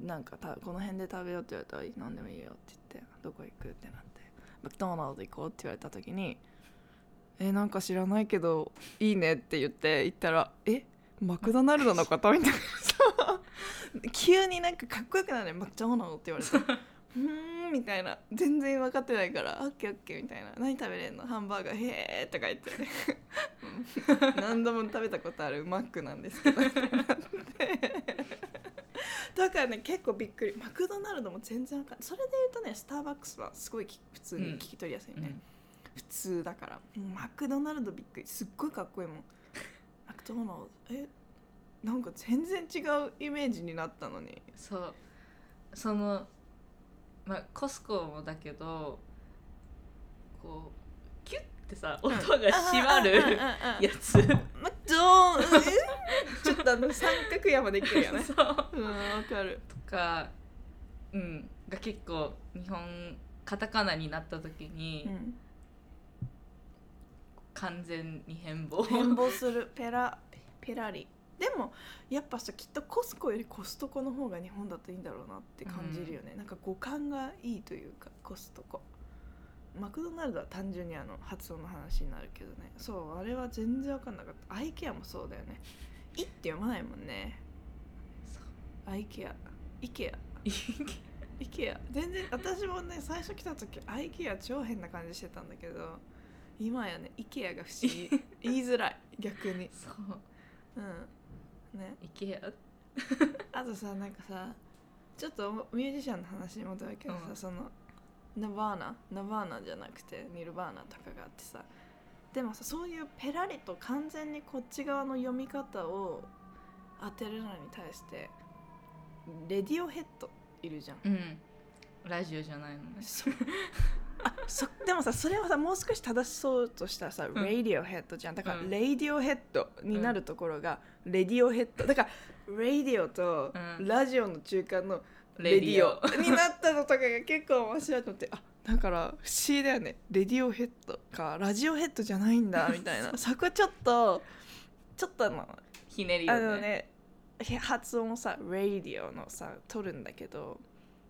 なんかたこの辺で食べようって言われたら何でもいいよって言ってどこ行くってなってマクドナルド行こうって言われた時にえなんか知らないけどいいねって言って行ったらえマクドナルドのことみたいな。急になんかかっこよくなるね。マクドナルドって言われて。うーんみたいな。全然分かってないから「<laughs> オッケーオッケー」みたいな「何食べれんの？ハンバーガーへえ」とか言って。うん。何度も食べたことあるマックなんですけど。だからね結構びっくり。マクドナルドも全然わかんない。それで言うとねスターバックスはすごいき普通に聞き取りやすいね、普通だから。マクドナルドびっくり。すっごいかっこいいもんマクドナルドえなんか全然違うイメージになったのに。そう。そのまあコスコもだけどこうキュッてさ音が閉まるやつ。マクドーンちょっとあの三角山できるよね。そう。うんわかる。とかうん。が結構日本カタカナになった時にうん完全に変貌。変貌する。ペラペラリ。でもやっぱさきっとコスコよりコストコの方が日本だといいんだろうなって感じるよね、なんか五感がいいというかコストコ。マクドナルドは単純にあの発音の話になるけどね。そうあれは全然分かんなかった。アイケアもそうだよね「い」って読まないもんね。ア。イケア。イケア。イケア。全然私もね最初来た時アイケア超変な感じしてたんだけど今やねイケアが不思議。<laughs> 言いづらい逆に。そう。うん。ね。イケア？あとさなんかさちょっとミュージシャンの話に戻るけどさ、うん。そのナバーナナバーナじゃなくてニルバーナとかがあってさ。でもさそういうペラリと完全にこっち側の読み方を当てるのに対してレディオヘッドいるじゃん。うん。ラジオじゃないのね。そ <laughs> あそでもさそれはさもう少し正しそうとしたらさ、ん。ラディオヘッドじゃん。だから、うん。レディオヘッドになるところが、レディオヘッドだからレディオとうん。ラジオの中間のレディオ。になったのとかが結構面白いと思ってあだから不思議だよね。レディオヘッドかラジオヘッドじゃないんだ <laughs> みたいな。そこちょっとちょっとあのひねりよあのねね発音をさ「レディオ」のさ取るんだけど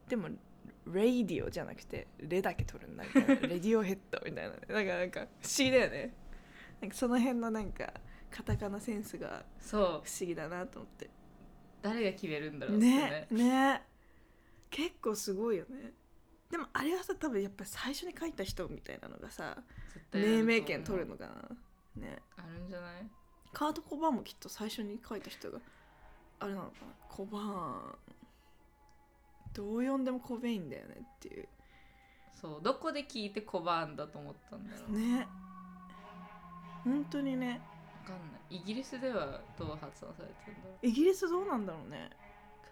でも「レディオ」じゃなくて「レ」だけ取るんだみたいな「レディオヘッド」みたいなね。なんかなんか不思議だよね。なんかその辺のなんかカタカナセンスがそう。不思議だなと思って。誰が決めるんだろうってね。ね結構すごいよね。でもあれはさ多分やっぱり最初に書いた人みたいなのがさ命名権取るのかな。ね。あるんじゃない？カート・コバーンもきっと最初に書いた人があれなのかな？コバーンどう呼んでもコベインだよねっていう。そうどこで聞いてコバーンだと思ったんだろう。ね。本当にね。わかんない。イギリスではどう発音されてるんだろイギリスどうなんだろうね。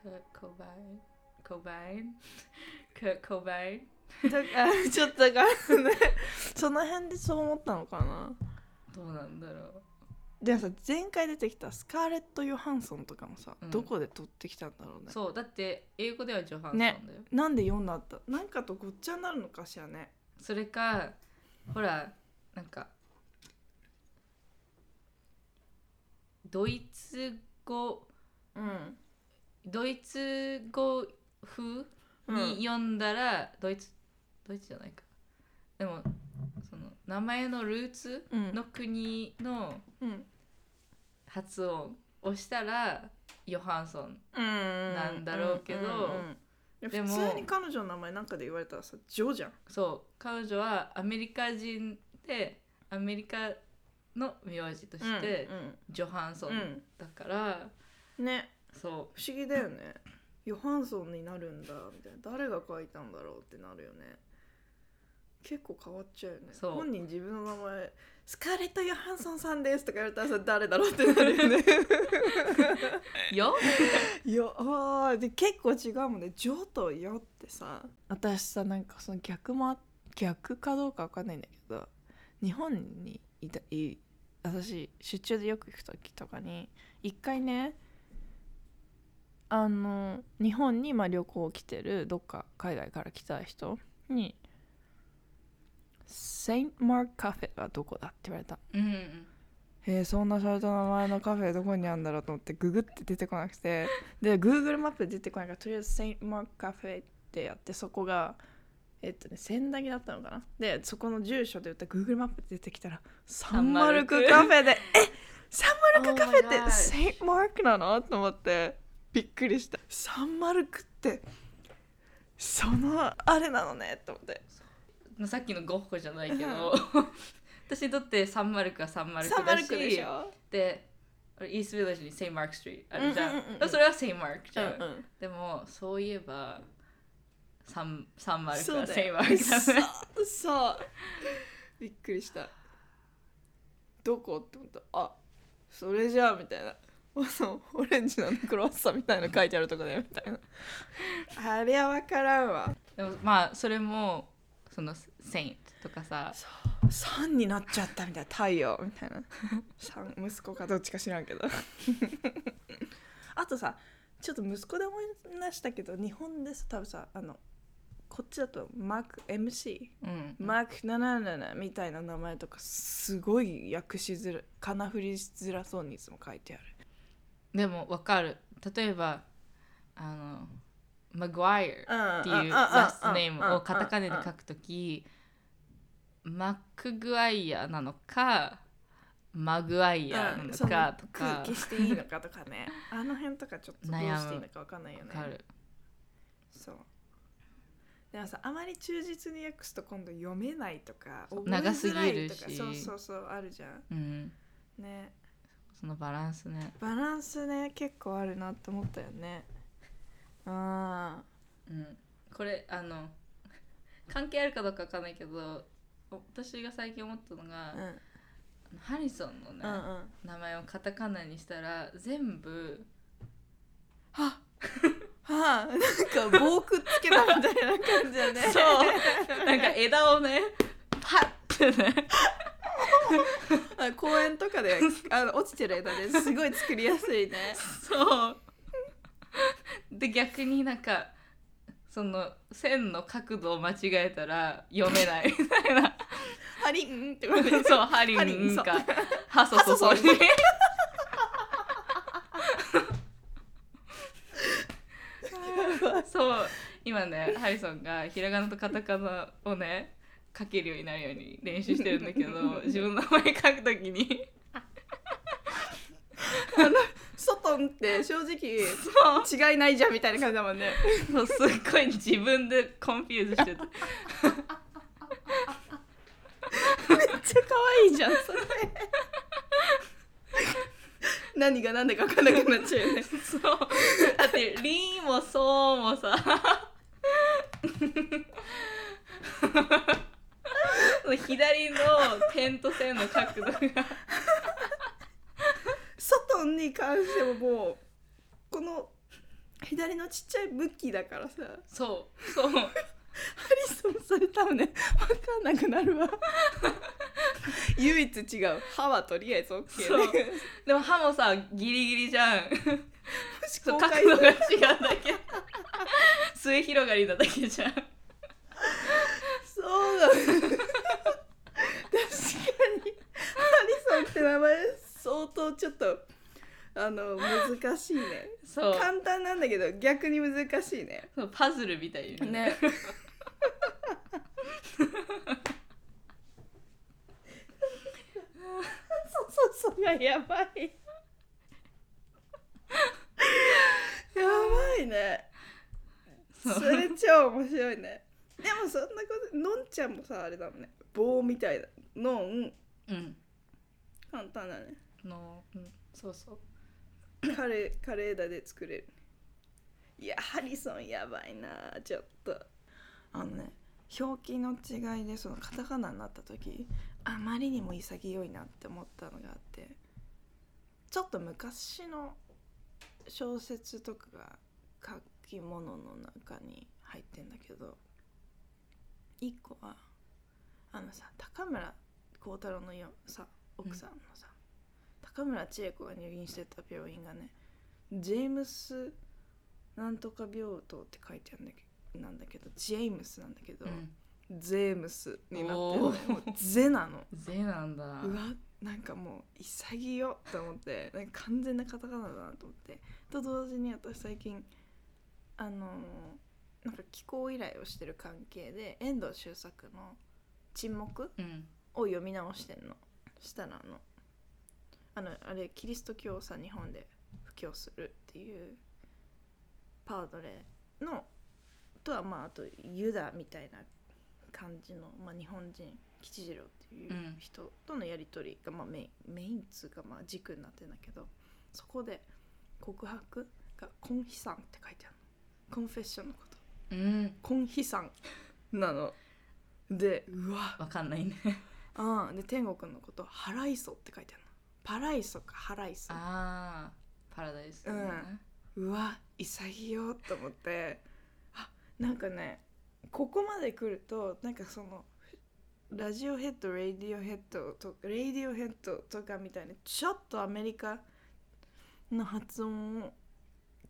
うココバインコバインココバインだからちょっとだからね。その辺でそう思ったのかな。どうなんだろうでもさ前回出てきたスカーレット・ヨハンソンとかもさ、うん。どこで撮ってきたんだろうね。そうだって英語ではジョハンソンだよ、なんで4になった？なんかとごっちゃになるのかしらね。それかほらなんかドイツ語うん。ドイツ語風に読んだら、ドイツドイツじゃないか。でも名前のルーツうん。の国のうん。発音をしたらヨハンソンななんだろうけどででもも普通に彼女の名前なんかで言われたらさジョーじゃん。そう彼女はアメリカ人でアメリカの名字として、ジョハンソンうん。だから、うんね。そ不思議だよね。ヨハンソンになるんだみたいな。誰が書いたんだろうってなるよね結構変わっちゃうよね。そう。本人自分の名前スカーレット・ヨハンソンさんですとか言われたらさ誰だろうってなるよね。う <laughs> よ <laughs> いやあー。で結構違うもんね「ジョ」と「よ」ってさ私さなんかその逆もあ逆かどうかわかんないんだけど日本にいたい私出張でよく行く時とかに一回ねあの日本にまあ旅行来てるどっか海外から来た人に「セイント・マーク・カフェはどこだ?」って言われた。うんうんえー、そんなシャレた名前のカフェどこにあるんだろうと思ってググって出てこなくて。で Google マップで出てこないからとりあえずセイント・マーク・カフェってやってそこがえっとね千駄木だったのかな。でそこの住所で言ったら Google マップで出てきたらサンマルクカフェでえサンマルクカフェ Oh ってセイント・マークなの？と思ってびっくりした。サンマルクってそのあれなのね？と思ってさっきのゴッホじゃないけど。<laughs> 私にとってサンマルクはサンマルクサンマだしルクでしょ？でイーストヴィレッジにセインマークストリートあるじゃん,、それはセインマークじゃん、うんうん。でもそういえばサンサンマルクはセインマークだね。そうそうびっくりした。どこ？って思った。あそれじゃあみたいな。そうオレンジのクロワッサンみたいなの書いてあるとこだよみたいな。<laughs> あれは分からんわ。でもまあそれもそのセイントとかさ。3になっちゃったみたいな。太陽みたいな。3息子かどっちか知らんけど。あとさちょっと息子で思い出したけど日本でさ多分さあのこっちだとマーク MC うん。マーク77みたいな名前とかすごい訳しづらかなふりしづらそうにいつも書いてある。でもわかる。例えばあのマグワイアっていうラストネームをカタカナで書くときマックグワイアなのかマグワイアなのかとか。空気していいのかとかね。<laughs> あの辺とかちょっとどうしていいのか分かんないよね。そう。でもさあまり忠実に訳すと今度読めないとか長すぎるし。そうそうそうあるじゃん。うん。ね。そのバランスね。バランスね結構あるなって思ったよねあうん。これあの <laughs> 関係あるかどうかわかんないけど私が最近思ったのが、あうん。ハリソンのね、うんうん。名前をカタカナにしたら全部ははあ、なんか棒くっつけたみたいな感じだね。<laughs> そう。なんか枝をねパッてね。あ公園とかであの落ちてる枝ですごい作りやすいね。<laughs> そう <laughs> で逆になんかその線の角度を間違えたら読めないみたいな。ハリンって言われてそうハリンンかハソソソ。にハソソ。そう今ねハリソンがひらがなとカタカナをね書けるようになるように練習してるんだけど自分の名前書くときに <laughs> ソとンって <laughs> 正直そう。違いないじゃんみたいな感じだもんね。そうすっごい自分で confuse してた。めっちゃ可愛いじゃんそれ。何が何だか分かんなくなっちゃうよね。そう。だって「リー」も「そう」もさ。<laughs> 左の点と線の角度が外に関してももうこの左のちっちゃい武器だからさ。ハそうそう。リソンそれ多分ね分かんなくなるわ。唯一違う。歯はとりあえず OK そう。ねでも歯もさギリギリじゃん。そう角度が違うだけ末広がりなだけじゃん。そうだね。確かに。ハリソンって名前相当ちょっとあの難しいね。<laughs> そう。簡単なんだけど逆に難しいね。そうパズルみたいにね。そうそうそうがやばい。やばいね。それ超面白いね。でもそんなことのんちゃんもさあれだもんね。棒みたいだのん。うん。簡単だねの、うん、そうそう。カレーカレーだで作れるいやハリソンやばいな。ちょっと。あのね表記の違いでそのカタカナになった時あまりにも潔いなって思ったのがあってちょっと昔の小説とかが書き物の中に入ってんだけど一個はあのさ高村光太郎のよさ奥さんのさ、高村千恵子が入院してた病院がねジェームス・なんとか病棟って書いてあるんだけどなんだけどジェームスなんだけど、うん。ゼームスになってるおのー。もうゼなの。ゼなんだ。うわなんかもう潔よって思ってなんか完全なカタカナだなと思って。と同時に私最近あのなんか気候依頼をしてる関係で遠藤周作の「沈黙うん」を読み直してんの。したらあのあのあれキリスト教をさ日本で布教するっていうパウドレのとはまああとユダみたいな感じの、まあ、日本人吉次郎っていううん。人とのやり取りが、まあ、メインメインっつうかまあ軸になってんだけどそこで告白が「コンヒサン」って書いてあるの。コンフェッションのこと。うん。コンヒサンなの。でうわ。わかんないね。あで天国のこと「ハライソ」って書いてあるのパライソかハライソ。ああパラダイスだね。うわ潔よと思って。あなんかねここまで来るとなんかそのラジオヘッドレディオヘッドとかレディオヘッドとかみたいなちょっとアメリカの発音を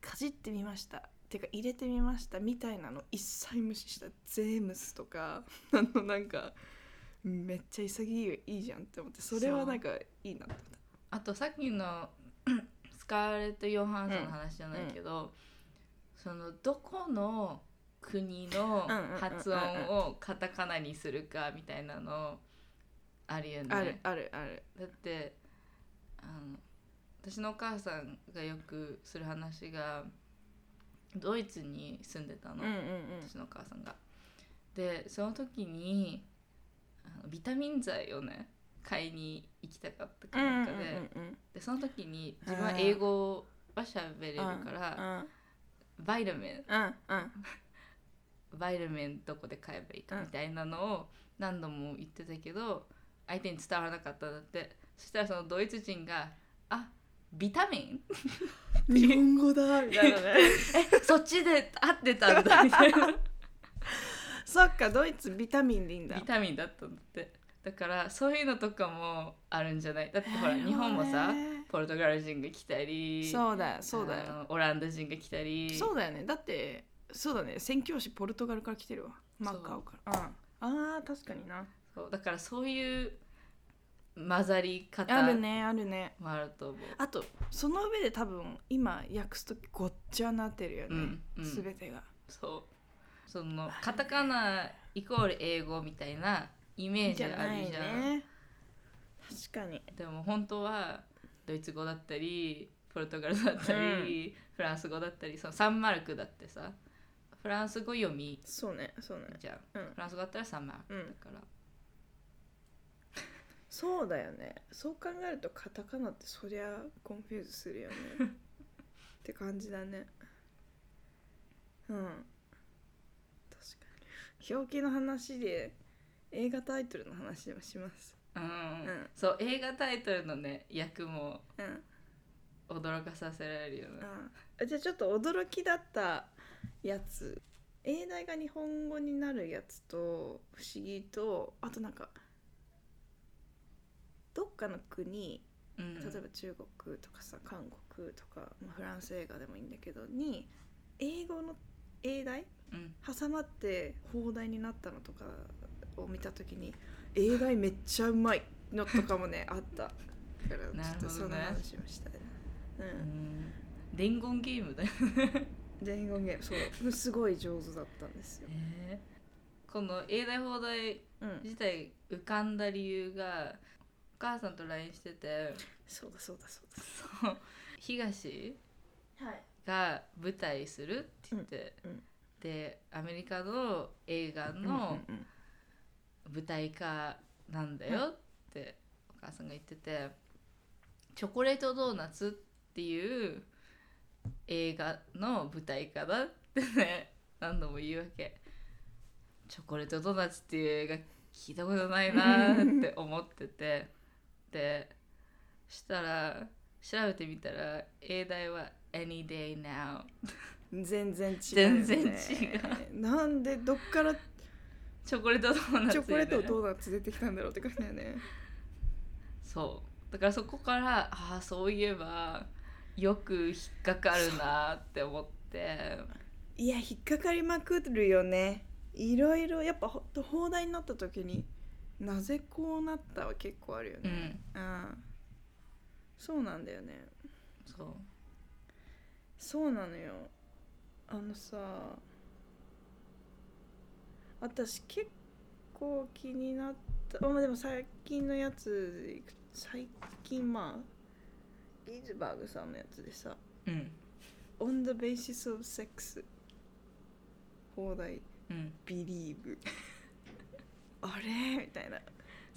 かじってみました。てか入れてみました。みたいなの一切無視した。ゼームスとか。<laughs> あのなんかめっちゃ潔いいいじゃんって思って。それはなんかいいなって思ったあとさっきの <clears throat> スカーレット・ヨハンソンの話じゃないけど、そのどこの国のうんうんうんうん。発音をカタカナにするかみたいなのあるよね。あるあるある。だってあの私のお母さんがよくする話がドイツに住んでたの、うんうんうん。私のお母さんが。でその時にあのビタミン剤をね買いに行きたかったかなんかで,、うんでその時に自分は英語は喋れるから、うんバイタミン。バイタミンどこで買えばいいかみたいなのを何度も言ってたけど相手に伝わらなかったんだって。そしたらそのドイツ人が「あビタミン？日本語だみたいなね。えそっちで合ってたんだ」みたいな。<laughs> そっかドイツビタミンでいいんだ。ビタミンだったんだってだからそういうのとかもあるんじゃない？だってほら日本もさポルトガル人が来たりそうだよそうだよ。オランダ人が来たり。そうだよね。だってそうだね。宣教師ポルトガルから来てるわ。マッカオから。う。ん。あー確かにな。そう。だからそういう混ざり方あるねあるね。もあると思う。あとその上で多分今訳すとごっちゃになってるよね、うんうん。全てが。そう。そのカタカナイコール英語みたいなイメージあるじゃん。ね。確かに。でも本当はドイツ語だったりポルトガルだったり、フランス語だったりそのサンマルクだってさフランス語読みそうねそうね。じゃん。うん。フランス語だったらサンマルクうんだから、そうだよね。そう考えるとカタカナってそりゃ confuse するよね。<laughs> って感じだね。うん。確かに。表記の話で映画タイトルの話をします。うん。ん。そう映画タイトルのね役もうん。驚かさせられるよね。あじゃあちょっと驚きだったやつ。英題が日本語になるやつと不思議とあとなんかどっかの国うん。例えば中国とかさ韓国とか、まあ、フランス映画でもいいんだけどに英語の英題？うん。挟まって放題になったのとかを見た時に英題めっちゃうまいのとかもね <laughs> あった。だからちょっとそのな話をしたいな、ううん。ん伝言ゲームだよ <laughs> 伝言ゲームそう。すごい上手だったんですよ、ねこの英大放題うん、自体浮かんだ理由がお母さんと LINE してて。そうだそうだそうそう。東だはい。が舞台するって言って、うんうん。でアメリカの映画うんのうんうん舞台化なんだよってお母さんが言ってて「チョコレートドーナツ」っていう映画の舞台化だってね何度も言うわけ。チョコレートドーナツっていう映画聞いたことないなーって思っててでしたら調べてみたら英題は「Any Day Now 全然違う、ね、全然違なんでどっから」チョコレートドーナツチョコレートドーナツ出てきたんだろうって感じだよね。そう。だからそこからああそういえばよく引っかかるなって思って。ていや引っかかりまくるよね。いろいろやっぱほ放題になった時になぜこうなったは結構あるようねん。うんそうなんだよね。そう。そうなのよ。あのさ私結構気になった。あまあでも最近のやつ最近まあギズバーグさんのやつでさうん「On the basis of sex」放題うん「believe」<laughs> あれ？みたいな。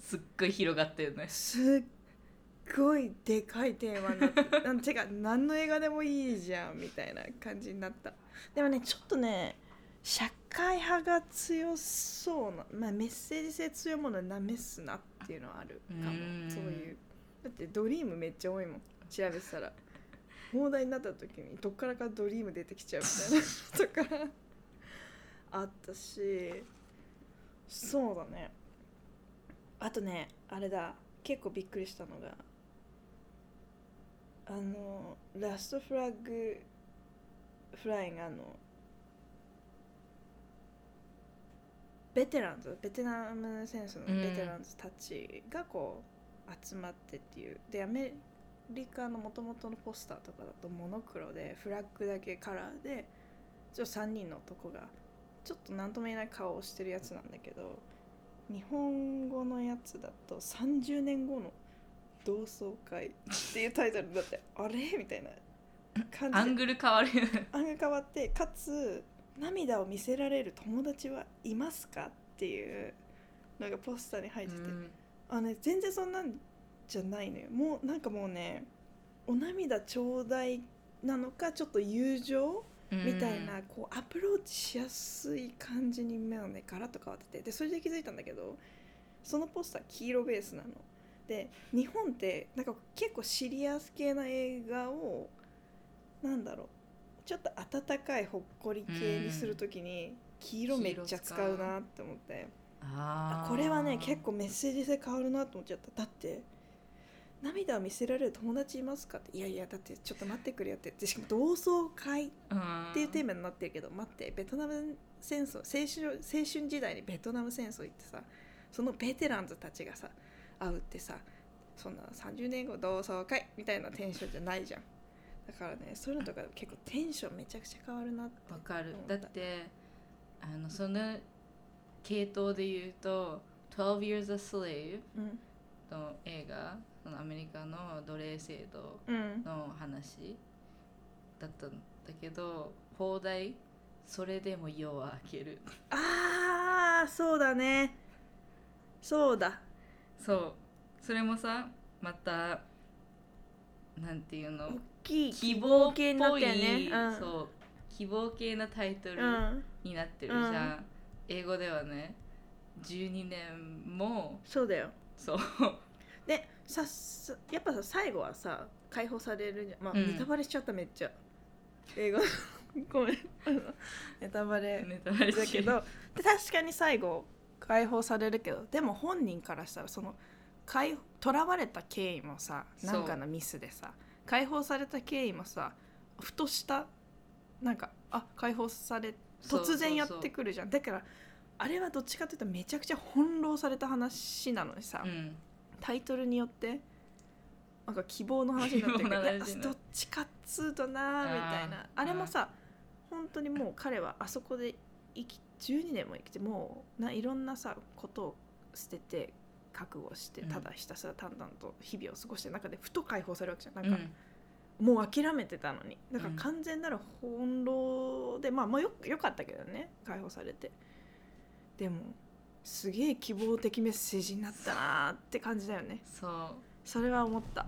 すっごい広がったよね。すっごいでかいテーマになって <laughs> なんてか何の映画でもいいじゃんみたいな感じになった。でもねちょっとね社会派が強そうな、まあ、メッセージ性強いものなめすなっていうのはあるかも。うん。そういう。だってドリームめっちゃ多いもん。調べてたら。<laughs> 放題になった時にどっからかドリーム出てきちゃうみたいな。<laughs> とか。あったし。そうだね。あとねあれだ。結構びっくりしたのが。あのラストフラッグフライングあのベテランズベテナム戦争のベテランズたちがこう集まってっていう。でアメリカのもともとのポスターとかだとモノクロでフラッグだけカラーでちょっと3人の男がちょっと何とも言えない顔をしてるやつなんだけど日本語のやつだと30年後の同窓会っていうタイトルだってあれ？みたいな感じで。アングル変わるよね。案が変わってかつ涙を見せられる友達はいますか？っていうのがポスターに入ってて、あね全然そんなんじゃないのよ。もうなんかもうねお涙ちょうだいなのかちょっと友情みたいなこうアプローチしやすい感じに目をねガラッと変わってて。でそれで気づいたんだけどそのポスター黄色ベースなの。で日本ってなんか結構シリアス系な映画をなんだろうちょっと温かいほっこり系にするときに黄色めっちゃ使うなって思って。あーあこれはね結構メッセージ性変わるなと思っちゃった。だって涙を見せられる友達いますかって。いやいやだってちょっと待ってくれよって。でしかも同窓会っていうテーマになってるけど待ってベトナム戦争青春青春時代にベトナム戦争行ってさそのベテランズたちがさ会うってさそんな30年後同窓会みたいなテンションじゃないじゃんだからねそういうのとか結構テンションめちゃくちゃ変わるなってわかる。だってあのその系統で言うと「12 Years a Slave うん」の映画そのアメリカの奴隷制度うんの話だったんだけど放題それでも夜は明ける。ああそうだね。そうだ。そう。それもさまたなんていうの？大きい希望っ系になったよね。うん。そう希望系なタイトルうん。になってるじゃん、英語ではね12年もそうだよ。そう。でささやっぱさ最後はさ解放されるじゃん。まあ、うん。ネタバレしちゃっためっちゃ。映画 <laughs> ごめん。<laughs> ネタバレ。ネタバレだけどで確かに最後解放されるけどでも本人からしたらその解囚われた経緯もさなんかのミスでさ解放された経緯もさふとしたなんかあ解放され突然やってくるじゃん。だからあれはどっちかというとめちゃくちゃ翻弄された話なのにさ、うん。タイトルによってなんか希望の話になってる。けどどっちかっつうとなー。みたいな。あれもさ本当にもう彼はあそこで生き12年も生きてもうないろんなさことを捨てて覚悟してうん。ただひたすら淡々と日々を過ごしてる中でふと解放されるわけじゃん。うなんか、ん。もう諦めてたのに。だからうん。完全なる翻弄で、まあまあよよかったけどね。解放されて。でもすげえ希望的メッセージになったなーって感じだよね。そそれは思った。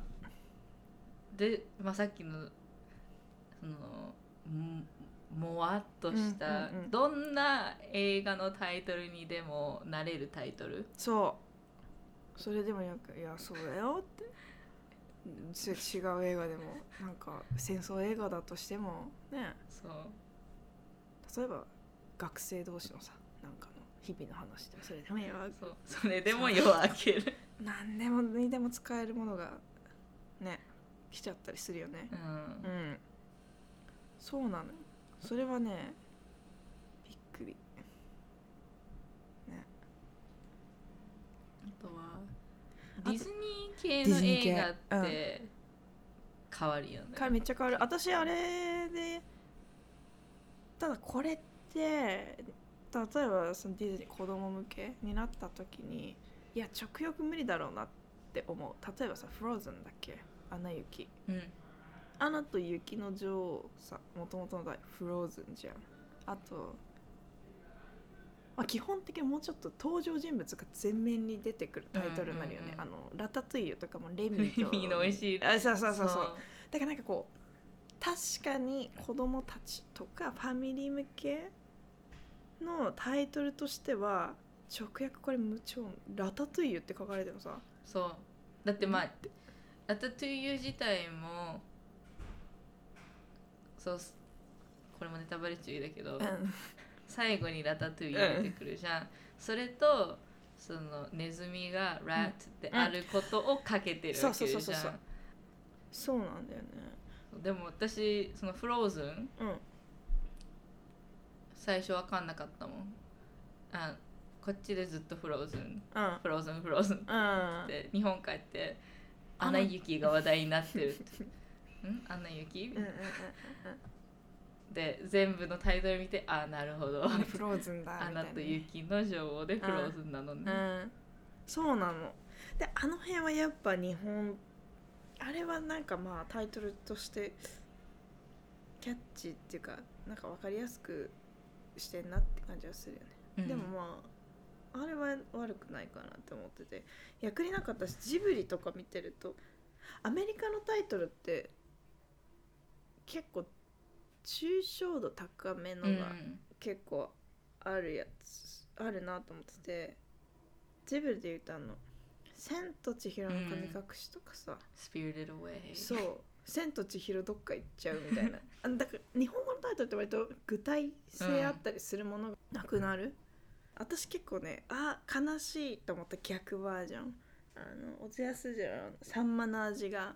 うで、まあ、さっきのそのももわっとした、どんな映画のタイトルにでもなれるタイトル？そうそれでもなんか「いやそうだよ」って。ち違う映画でもなんか戦争映画だとしてもね。そう。例えば学生同士のさなんかの日々の話でもそれでもいいわそう。それでも夜は明ける、何でもにでも使えるものがね来ちゃったりするよね。うん。うん。そうなのよ。それはねびっくりあとはあとディズニー系の映画って変わるよね。かめっちゃ変わる。私あれでただこれって例えばそのディズニー子供向けになった時にいや直訳無理だろうなって思う。例えばさ「フローズンだっけ？アナ雪。うん。アナと雪の女王さもともとの題フローズンじゃん。あと、まあ、基本的にもうちょっと登場人物が前面に出てくるタイトルになるよね、あのラタトゥイユとかもレミとレミの美味しい。あそうそうそうそう。だからなんかこう確かに子供たちとかファミリー向けのタイトルとしては直訳これ無調ラタトゥイユって書かれてもさ。そう。だってまあラタトゥイユ自体もそうす。これもネタバレ注意だけど、うん最後にラタトゥイユ出てくるじゃん、それとそのネズミがラットであることをかけてるわけじゃん、そうなんだよね。でも私そのフローズンうん。最初わかんなかったもん。あこっちでずっとフローズン。うん。フローズンフローズン。っうん。て日本帰って「あのアナ雪」が話題になってるって。<laughs> ん？アナ雪？うんうんで全部のタイトル見てあなるほど。フローズンだアナとみたいな。ね雪の女王でフローズンなのね。うん。そうなの。であの辺はやっぱ日本あれはなんかまあタイトルとしてキャッチっていうかなんか分かりやすくしてんなって感じはするよね、うん。でもまああれは悪くないかなって思ってて。役になかったしジブリとか見てるとアメリカのタイトルって結構抽象度高めのうん。が結構あるやつあるなと思っててジブリで言うとあの「千と千尋の神隠し」とかさ、Spirited Away そう「千と千尋どっか行っちゃう」みたいな。<laughs> あだから日本語のタイトルって割と具体性あったりするものがなくなる、私結構ねあ悲しいと思った逆バージョン。あの小津安二郎の「さんまの味」が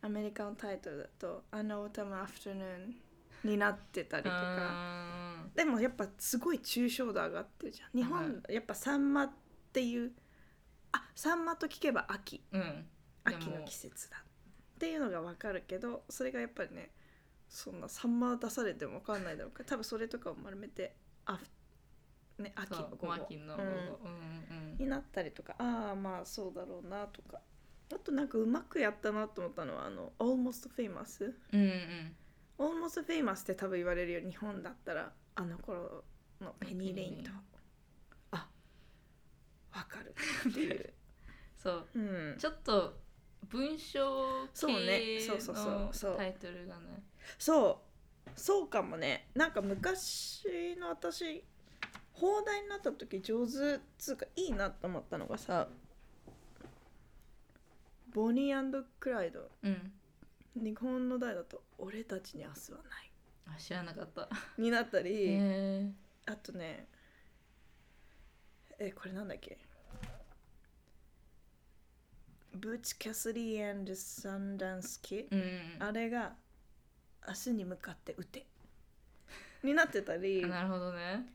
アメリカのタイトルだと「あのオータムアフタヌーン」になってたりとか。あでもやっぱすごい抽象度上がってるじゃん。日本、やっぱサンマっていうあサンマと聞けば秋。ーうん。で秋のも季節だっていうのが分かるけどそれがやっぱりねそんなサンマ出されても分かんないだろうから多分それとかを丸めてあふね秋の午後。になったりとかああまあそうだろうなとか。あとなんかうまくやったなと思ったのはあの「Almost Famous」うんうん「Almost Famous」って多分言われるよ日本だったらあの頃のペニー・レインと。あわかる。っていう、そう。うん、ちょっと文章そうね。系そうそうそう。のタイトルがね。そう。そうかもね。なんか昔の私放題になった時上手っつうかいいなと思ったのがさボニークライド。うん日本の題だと「俺たちに明日はない。あ知らなかった」になったり、へあとねえこれなんだっけ？ブッチ・キャスリーサンダンス・キッえうん。あれが明日に向かって撃て。になってたりあなるほどね。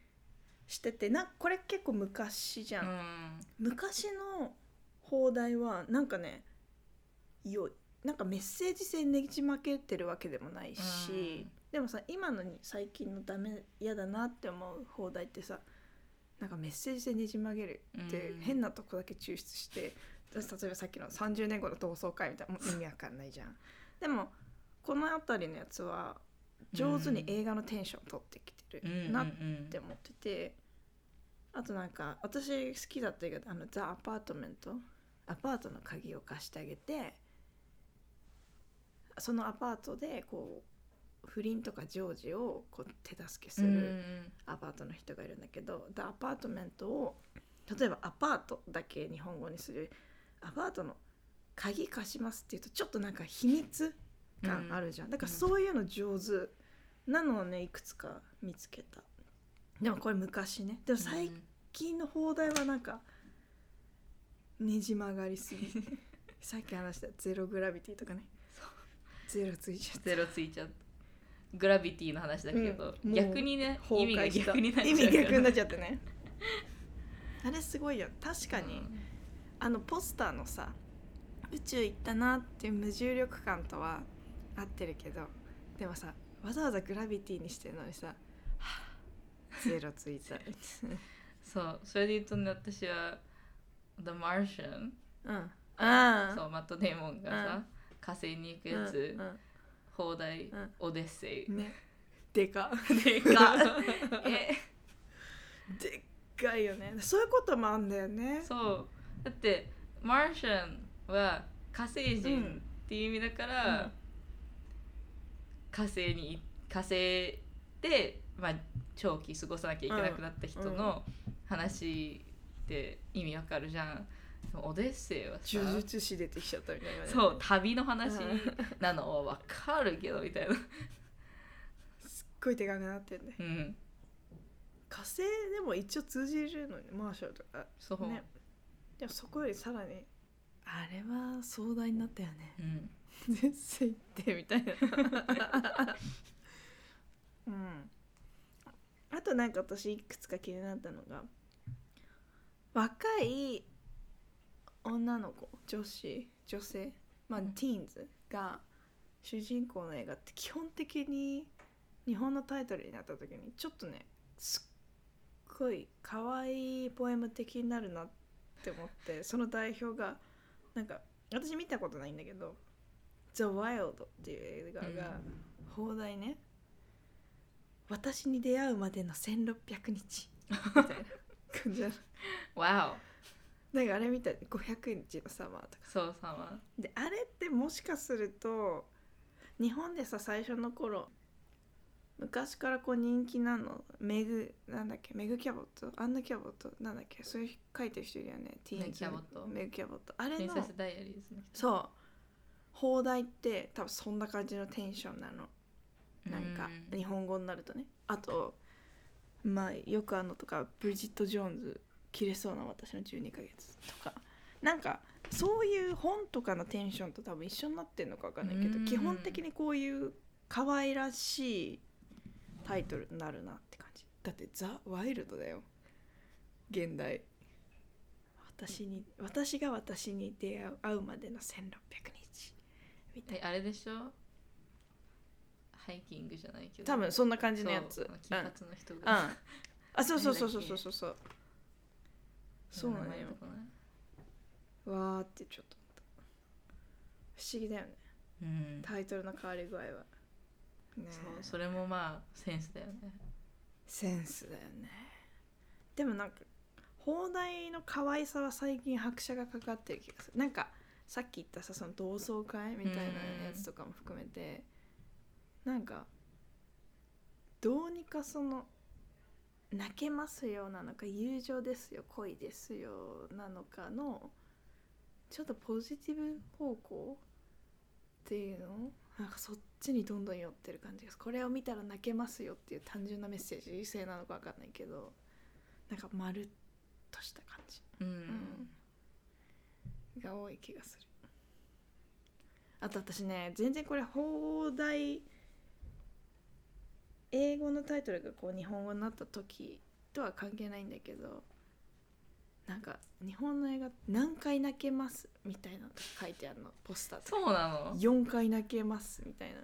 しててなこれ結構昔じゃ、うん。ん昔の放題はなんかね良いなんかメッセージ性ねじ曲げてるわけでもないし、でもさ今のに最近のダメ嫌だなって思う放題ってさなんかメッセージ性ねじ曲げるってうん。変なとこだけ抽出して、例えばさっきの30年後の同窓会みたいな <laughs> もう意味わかんないじゃん。でもこの辺りのやつは上手に映画のテンション取ってきてるなって思ってて、あとなんか私好きだったけどあの The Apartment アパートの鍵を貸してあげてそのアパートでこう不倫とか情事をこう手助けすうんるアパートの人がいるんだけど、 The Apartment を例えばアパートだけ日本語にする。アパートの鍵貸しますっていうとちょっとなんか秘密感あるじゃん、だからそういうの上手なのをねいくつか見つけた。でもこれ昔ね。でも最近の放題はなんかねじ曲がりすぎ。<laughs> さっき話したゼログラビティとかねゼロついちゃってゼロついちゃった。グラビティの話だけど、うん逆にね意味が逆になっちゃう意味逆になっちちゃってね。<laughs> あれすごいよ。確かに、あのポスターのさ宇宙行ったなっていう無重力感とは合ってるけどでもさわざわざグラビティにしてるのにさゼロついた <laughs> そうそれで言うとね私は「The Martian うん。あ」そうマット・デーモンがさ、うん火星に行くやつ、うん放題、うん。オデッセイ。うんね。でか。でか。<laughs> え。でっかいよね。そういうこともあんだよね。そう。だってマーシャンは火星人っていう意味だから、うん。火星に火星で、まあ、長期過ごさなきゃいけなくなった人の話って意味わかるじゃん。でもオデッセイはさ呪術師出てきちゃったみたいな。ねそう旅の話なのはわかるけどみたいな。すっごいでかくなってんね。うん、火星でも一応通じるのにマーシャルとか。そう、ね。でもそこよりさらにあれは壮大になったよね。うん、絶世行ってみたいな。<laughs> うん。あとなんか私いくつか気になったのが若い女の子女子女性まあうん。ティーンズが主人公の映画って基本的に日本のタイトルになった時にちょっとねすっごい可愛いポエム的になるなって思ってその代表がなんか私見たことないんだけど「The Wild」っていう映画が放題ね「私に出会うまでの1600日」<laughs> みたいな感じな。<laughs> のわなんかあれみたい。500日のサマーとか。おそうさまであれってもしかすると日本でさ最初の頃昔からこう人気なの。メグなんだっけメグ・キャボット？アンナ・キャボット？なんだっけ？そういう書いてる人いるよね。ティーンズメグキャボット。メグ・キャボット。あれのそう。放題って多分そんな感じのテンションなの。なんかうん日本語になるとね。あとまあよくあるのとかブリジット・ジョーンズ切れそうな私の12ヶ月とか。なんかそういう本とかのテンションと多分一緒になってんのか分かんないけどうん。基本的にこういう可愛らしいタイトルになるなって感じ。だってザ・ワイルドだよ。現代。私に私が私に出会う会うまでの1600日。みたいえあれでしょ？ハイキングじゃないけど。多分そんな感じのやつ。そう金髪の人うん。が、あそうそうそうそうそうそうそうなのよわーってちょっと不思議だよね。うん。タイトルの変わり具合は。ねえ。そうそれもまあセンスだよね。センスだよね。でもなんか放題の可愛さは最近拍車がかかってる気がする。なんかさっき言ったさその同窓会みたいなやつとかも含めてなんかどうにかその泣けますよなのか友情ですよ恋ですよ。なのかのちょっとポジティブ方向っていうの？なんかそっちにどんどん寄ってる感じですこれを見たら泣けますよっていう単純なメッセージ？性なのか分かんないけど。なんかまるっとした感じ、うん、うん。が多い気がする。あと私ね全然これ放題英語のタイトルがこう日本語になった時とは関係ないんだけどなんか日本の映画「何回泣けます」みたいなの書いてあるの。ポスターとか。そうなの？4回泣けますみたいな。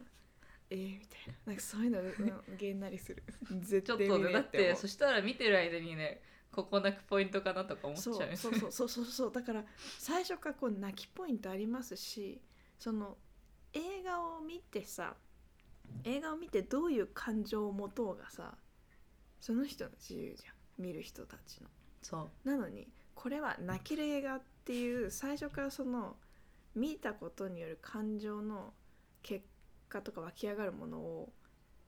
えー、みたいな。なんかそういうのうんげんなりする。絶ちょっ対見ねだってそしたら見てる間にねここ泣くポイントかなとか思っちゃうそうそうそうそうそうそう。だから最初からこう泣きポイントありますしその映画を見てさ映画を見てどういう感情を持とうがさその人の自由じゃん見る人たちの。そう。なのにこれは泣ける映画っていう最初からその見たことによる感情の結果とか湧き上がるものを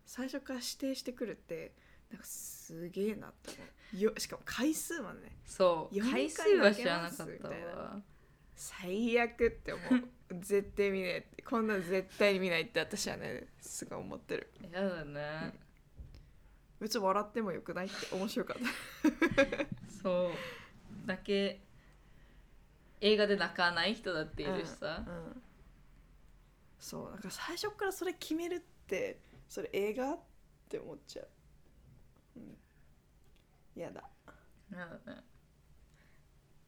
最初から指定してくるってなんかすげえなって思う。よしかも回数までね。そう。4回数回は知らなかったわ最悪って思う。絶対見ねえってこんなの絶対に見ないって私はねすごい思ってる。やだね、別に笑ってもよくないって面白かった。<laughs> そう。だけ映画で泣かない人だっているしさ、うんそうなんか最初からそれ決めるってそれ映画って思っちゃう。うん。やだ。なんだね。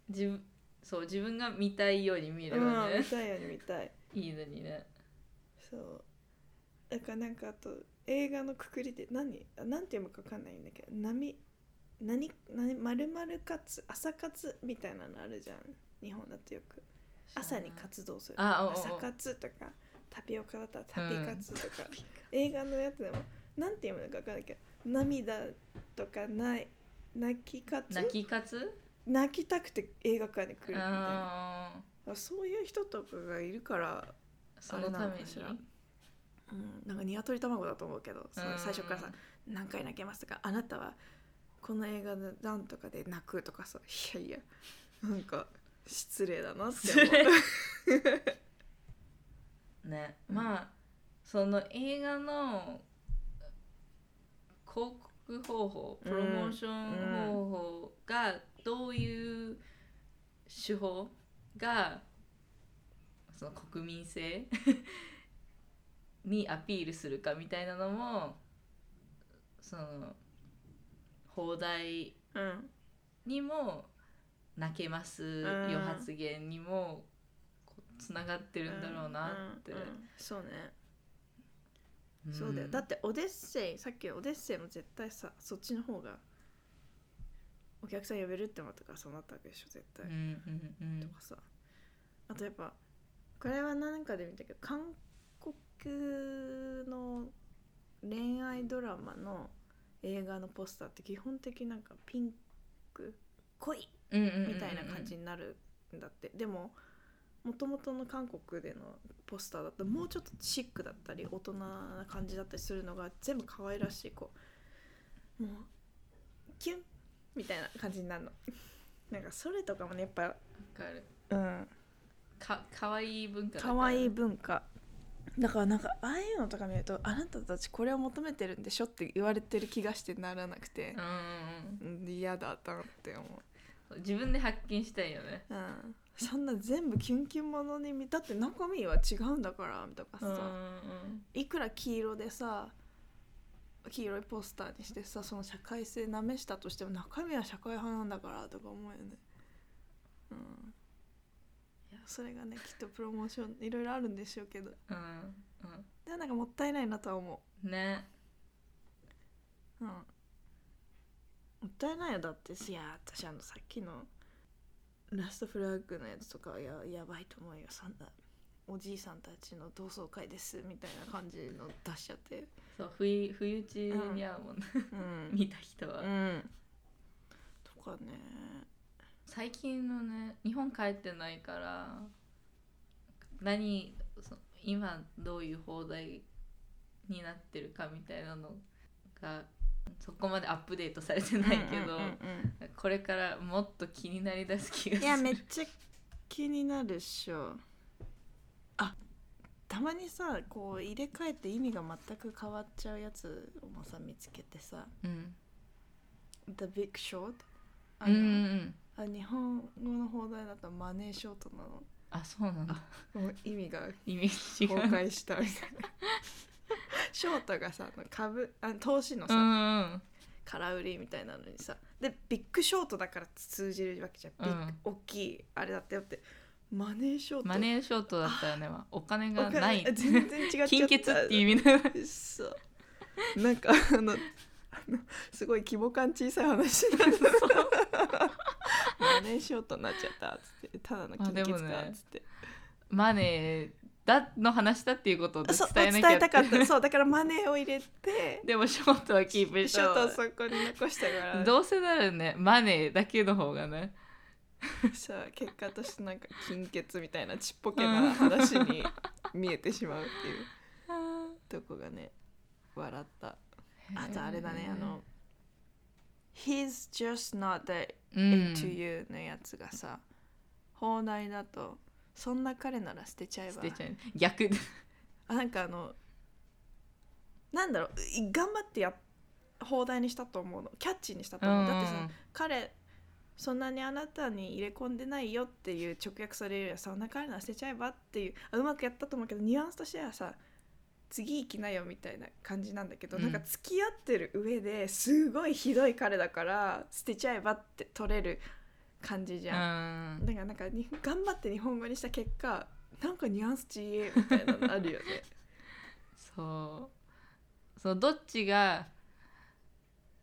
自分そう自分が見たいように見れうんばね見、たいように見たい。いいのにね。そう。だからなんかあと映画のくくりで何？あなんて読むか分かんないんだけど波何何？丸々活朝活みたいなのあるじゃん。日本だとよく。朝に活動する。朝活とかタピオカだったらタピ活とか、映画のやつでもなんて読むのか分かんないけど涙とかない泣き活？泣き活？泣きたくて映画館に来るみたいな。あそういう人とかがいるからーそのために。あれなのかしらうん、なんか鶏卵だと思うけど、その最初からさ「何回泣けます」とか「あなたはこの映画のなんとかで泣く」とかさいやいやなんか失礼だなって思う。<laughs> ね。まあその映画の広告方法プロモーション方法がどういう手法がその国民性にアピールするかみたいなのもその放題うんにも泣けますんよ発言にもつながってるんだろうなって、うんうんそうね、ん。そうだよ。だってオデッセイさっきのオデッセイも絶対さそっちの方がお客さん呼べるって思ったからそうなったわけでしょ絶対、うんうんうん。とかさ。あとやっぱこれは何かで見たけど韓国の恋愛ドラマの映画のポスターって基本的になんかピンク恋うんうんうんうんみたいな感じになるんだって、でももともとの韓国でのポスターだともうちょっとシックだったり大人な感じだったりするのが全部可愛らしいこうもうキュンみたいな感じになるの。なんかそれとかもねやっぱわかる。うん。かかわいい文化だから。可愛い文化。だからなんかああいうのとか見るとあなたたちこれを求めてるんでしょって言われてる気がしてならなくてうんうんうん。うん嫌だったなって思う。自分で発見したいよね。うん、そんな全部キュンキュンものに見たって中身は違うんだからとかさ、うんうん。いくら黄色でさ黄色いポスターにしてさその社会性なめしたとしても中身は社会派なんだからとか思うよね。うん。いやそれがねきっとプロモーションいろいろあるんでしょうけど。うんでもなんかもったいないなとは思う。んね。ううん。もったいないよ。だっていや私あのさっきのラストフラッグのやつとかはややばいと思うよ。そんなおじいさんたちの同窓会ですみたいな感じの出しちゃって。そう不意不意打ちに合うもんね、うん。<laughs> 見た人は、うん。とかね。最近のね日本帰ってないから何そ今どういう放題になってるかみたいなのがそこまでアップデートされてないけど、うんうんうんこれからもっと気になりだす気がする。いやめっちゃ気になるっしょ。あたまにさこう入れ替えて意味が全く変わっちゃうやつをもさ見つけてさ。うん「The Big Short」あの、うんあ日本語の放題だとマネーショートなの。あそうなんだ。もう意味が意味崩壊したみたいな。<laughs> ショートがさ株あ投資のさ、うんうん。空売りみたいなのにさ。でビッグショートだから通じるわけじゃん、ビッグうん。大きいあれだってよってマネーショートマネーショートだったよね。お金お金がない。全然違っちゃった。金欠っていう意味だそう。なんかあのすごい規模感小さい話なんだ。マネーショートになっちゃったっつって。ただの金欠かっつって、マネーだの話だっていうことを伝えなきゃ伝えたかった。そうだからマネーを入れてでもショートはキープしショートそこに残したから。どうせならねマネーだけの方がねさ結果としてなんか金欠みたいなちっぽけな話に見えてしまうっていう。とこがね笑った。あとあれだね。あの「He's just not that うん。into you」のやつがさ放題だと「そんな彼なら捨てちゃえば。逆。あなんかあのなんだろうい頑張ってや放題にしたと思うの。キャッチーにしたと思う、だってさ彼そんなにあなたに入れ込んでないよっていう直訳されるよりはそんな彼なら捨てちゃえばっていうあうまくやったと思うけどニュアンスとしてはさ次行きなよみたいな感じなんだけど、うん。なんか付き合ってる上ですごいひどい彼だから捨てちゃえばって取れる感じじうゃん、ん。だからなんかに頑張って日本語にした結果なんかニュアンスちえみたいなのあるよね。<laughs> そう。そうどっちが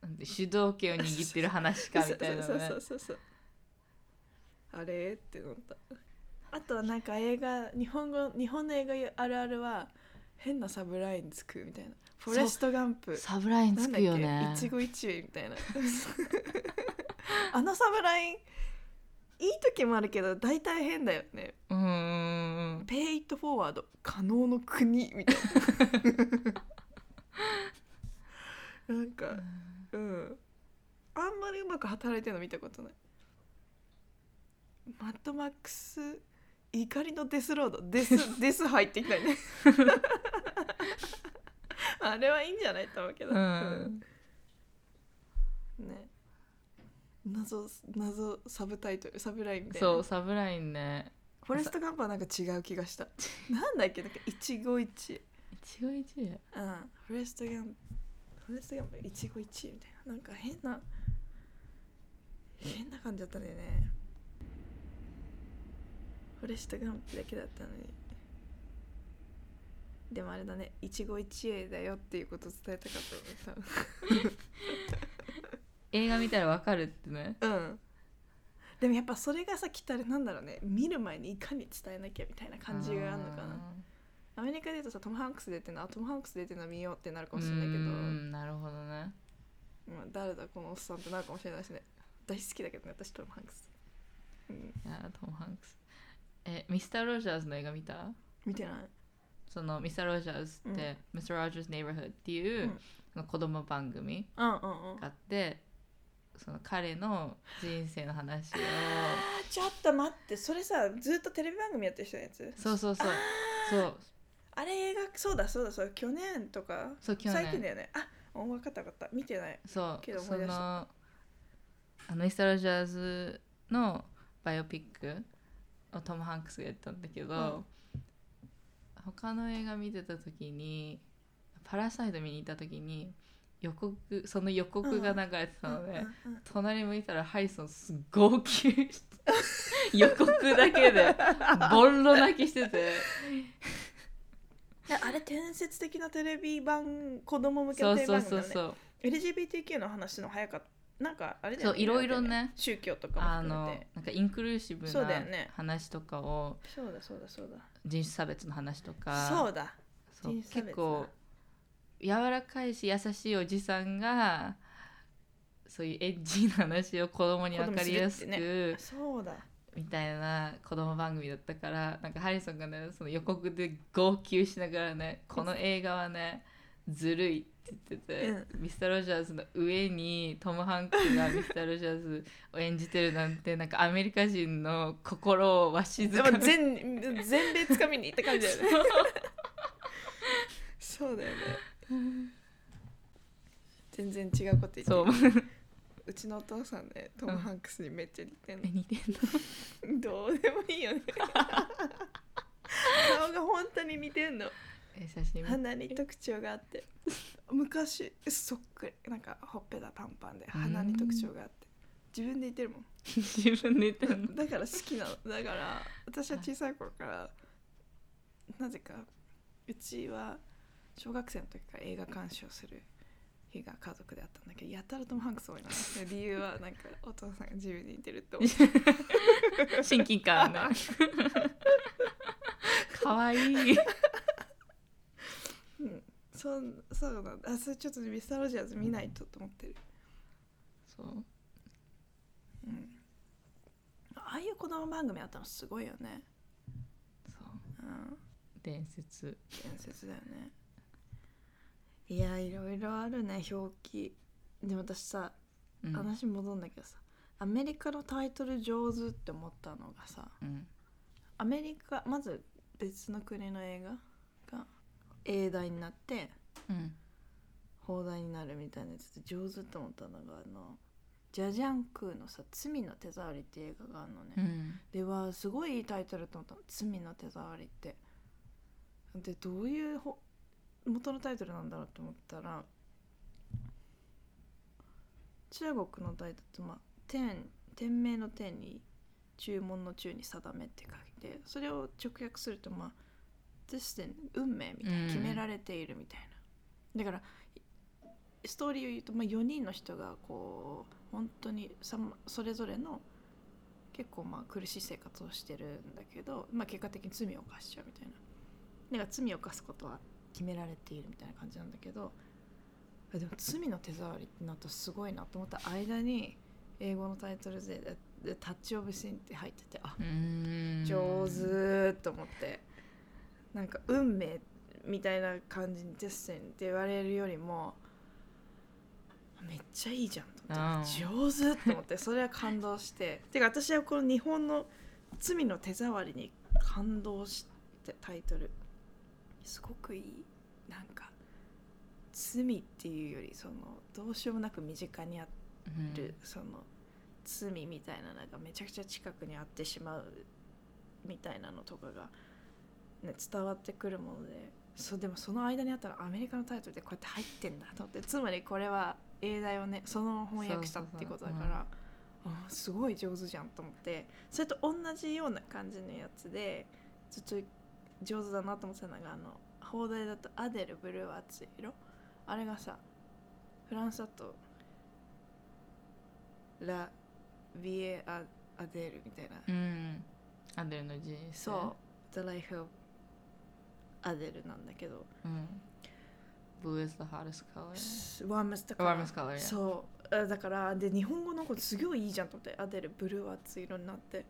なんて主導権を握ってる話かみたいなそうねそうそうそうあれ？って思った。あとはなんか映画日本語日本の映画あるあるは変なサブラインつくみたいな。フォレストガンプ。サブラインつくよね。一期一会みたいな。<laughs> あのサブラインいい時もあるけど大体変だよね。うん。ペイフォワード。可能の王国みたいな。<laughs> なんかうん。あんまりうまく働いてるの見たことない。マッドマックス怒りのデスロード。デス <laughs> デス入ってきたね。あれはいいんじゃないと思うけど、うん。うん。ね。謎謎サブタイトルサブラインみたいな。そうサブラインね。フォレストガンプはなんか違う気がした。<laughs> なんだっけ？なんか一期一会。一期一会。うん。フォレストガンプフォレストガンプ一期一会みたいななんか変な変な感じだったんだよね。フォレストガンプだけだったのに。でもあれだね。一期一会だよっていうことを伝えたかったのね映画見たらわかるってね。多分うん。でもやっぱそれがさきっとあれなんだろうね。見る前にいかに伝えなきゃみたいな感じがあるのかなアメリカで言うとさトム・ハンクス出てるの？あトム・ハンクス出てるの見ようってなるかもしれないけど。うんなるほどね。まあ、誰だこのおっさんってなるかもしれないしね。大好きだけどね私トム・ハンクス、うん、いやトム・ハンクス。えミスター・ロジャーズの映画見た？見てない。そのミスター・ロジャーズって、ミスター・ロジャーズ・ネイバーフッドっていう、うん。子供番組うんうんうん。があってその彼の人生の話を。ちょっと待って。それさずっとテレビ番組やってる人のやつ？そうそうそう。そうあれ映画そうだそうだそう去年とかそう去最近年だよね。あお分かった分かった。見てない。そうけど思そい出した。のあのミスター・ロジャーズのバイオピックをトム・ハンクスがやったんだけど、他の映画見てた時に「パラサイト」見に行った時に予告その予告が流れてたので、うんうんうん隣向いたらハリソンすっ号泣して予告だけでボロ泣きしてて。えあれ伝説的なテレビ番子供向けのテレビそうそう。番組だよね。そうそう LGBTQ の話の早かったなんかあれだよね。そういろいろね。宗教とかあのも含めて。なんかインクルーシブそうなだよね。話とかをそうだそうだそうだ。人種差別の話とか。そうだ。そう人種差別結構柔らかいし優しいおじさんがそういうエッジな話を子供に分かりやすく、子供にするってみそうだたいな子供番組だったからなんかハリソンがねその予告で号泣しながらねこの映画はねずるいって言ってて、ミスター・ロジャーズの上にトム・ハンクスが <laughs> ミスター・ロジャーズを演じてるなんてなんかアメリカ人の心をわしづかみ。全全米つかみに行った感じだよね。そうだよね。全然違うこと言ってる。そううちのお父さんねトム・ハンクスにめっちゃ似てんの。え、似てんの？どうでもいいよね。<laughs> 顔が本当に似てんの。え写真鼻に特徴があって。昔そっくりなんかほっぺたパンパンで鼻に特徴があって。自分で言ってるもん。自分で言ってんの？だから好きなの。だから私は小さい頃からなぜかうちは小学生の時から映画鑑賞する日が家族であったんだけどやたらトム・ハンクス多いな。理由はなんかお父さんが自分に似てるって思って親近感ね。かわい。いうん。そうそうなんだ。あそれちょっとミスター・ロジャーズ見ないとと思ってる。そう。うん。ああいう子供番組あったのすごいよね。そう。うん。伝説。伝説だよねいやいろいろあるね表記。でも私さうん。話戻んだけどさ、アメリカのタイトル上手って思ったのがさうん。アメリカまず別の国の映画が英題になってうん。放題になるみたいなやつで上手って思ったのがあのジャジャンクーのさ「罪の手触り」っていう映画があるのね、うん。ではすごいいいタイトルと思ったの「罪の手触り」って。でどういうほ元のタイトルなんだろうと思ったら中国のタイトルってまあ天天命の天に注文の中に定めって書いてそれを直訳するとまあ Destin 運命みたいなうん。決められているみたいな、だからストーリーを言うと、まあ、4人の人がこう本当にさまそれぞれの結構まあ苦しい生活をしてるんだけど、まあ、結果的に罪を犯しちゃうみたいな。だから罪を犯すことは決められているみたいな感じなんだけどあでも罪の手触りってなるとすごいなと思った。間に英語のタイトルで「でタッチ・オブ・シン」って入っててあ上手と思って。なんか運命みたいな感じにデッセンって言われるよりもめっちゃいいじゃんと思って。上手と思って。それは感動して。てか私はこの日本の罪の手触りに感動してタイトルすごくいいなんか罪っていうよりそのどうしようもなく身近にあうん。る、その罪みたいなのがめちゃくちゃ近くにあってしまうみたいなのとかが、ね、伝わってくるものでそうでもその間にあったらアメリカのタイトルでこうやって入ってんだと。思ってつまりこれは英題をねそのまま翻訳したってことだからあすごい上手じゃんと思って。それと同じような感じのやつでずっと上手だなと思ってたのがあの放題だと「アデルブルーは熱い色」あれがさフランスだと「ラ・ビエ・アアデル」みたいな、うん。アデルの人生そう「The Life of アデル」なんだけど。うん、Blue is the hottest color ワームスだからワームスカラーやそう。あだからで日本語のことすごいいいじゃんと思ってアデルブルーは熱い色になって。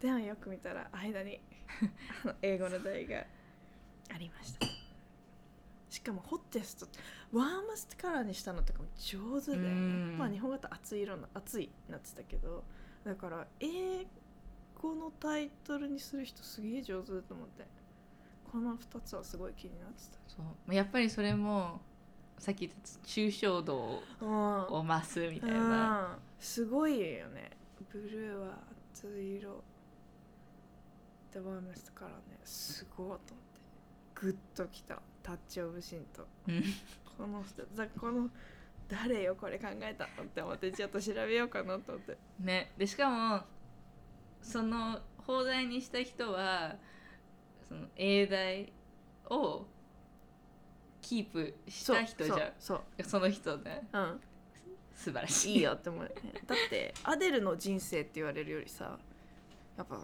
でよく見たら間に <laughs> 英語の題が。ありました。しかもホッテストワームスカラーにしたのとかも上手で、うん。まあ日本語だと熱い色の熱いなってたけどだから英語のタイトルにする人すげえ上手だと思って。この2つはすごい気になってそう。やっぱりそれもさっき言った抽象度たうん。を増すみたいな、うん、すごいよね。ブルーは熱い色でワームスからねすごいと思ってグッときた。タッチオブシンと。うん。この人だこの誰よこれ考えたのって思ってちょっと調べようかなと思って。ね。でしかもその放題にした人はその英題をキープした人じゃん。そうその人ね。そううん。素晴らしい。いいよって思う。よね。だってアデルの人生って言われるよりさやっぱ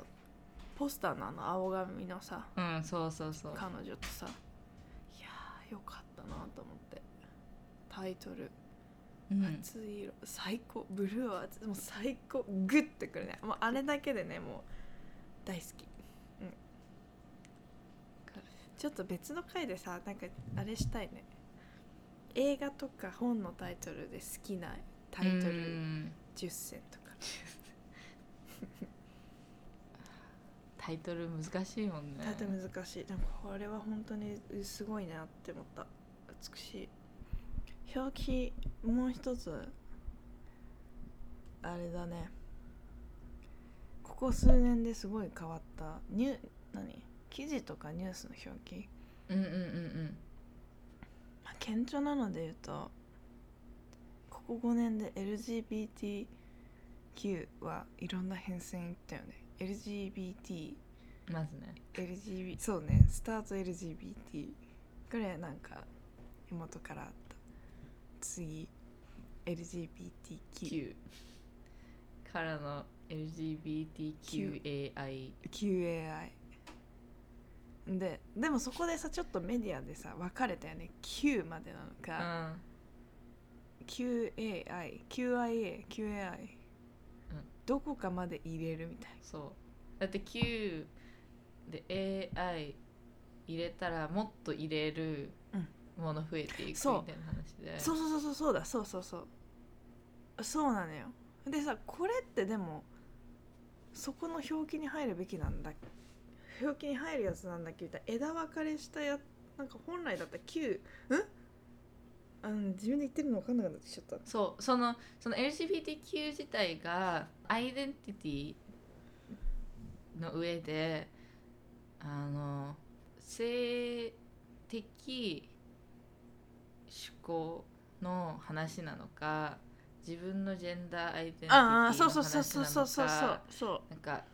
ポスターのあの青髪のさうんそうそうそう。彼女とさいやーよかったなと思って。タイトル。うん「熱い色」最高。ブルーは熱い。もう最高。グッてくるね。もうあれだけでねもう大好き。うん。ちょっと別の回でさなんかあれしたいね。映画とか本のタイトルで好きなタイトうルん。10選とかタイトル難しいもんね。タイトル難しい。でもこれは本当にすごいなって思った。美しい。表記もう一つあれだね。ここ数年ですごい変わった。ニュ何？記事とかニュースの表記、うんうんうんまあ、顕著なので言うとここ5年で LGBTQ はいろんな変遷いったよね LGBT うんまずね。LGBT そうね。スタート LGBT これなんか元からあった。次 LGBTQ Q からの LGBTQAI QAI ででもそこでさちょっとメディアでさ分かれたよね。Q までなのうか、うんどこかまで入れるみたい。そう。だって Q で AI 入れたらもっと入れるもの増えていくみたいな話で。そう。そうそうそうそうだ。そうそうそうそう。なのよ。でさこれってでもそこの表記に入るべきなんだ。表記に入るやつなんだっけ？みたいな枝分かれしたやなんか本来だったら Q ん？あの自分で言ってるの分かんなくなってきちゃった。そうそのその LGBTQ 自体がアイデンティティの上であの性的考の話なのか自分のジェンダーアイデンティティあのあそうそう話そうなのそうそうそうそう。かそなんか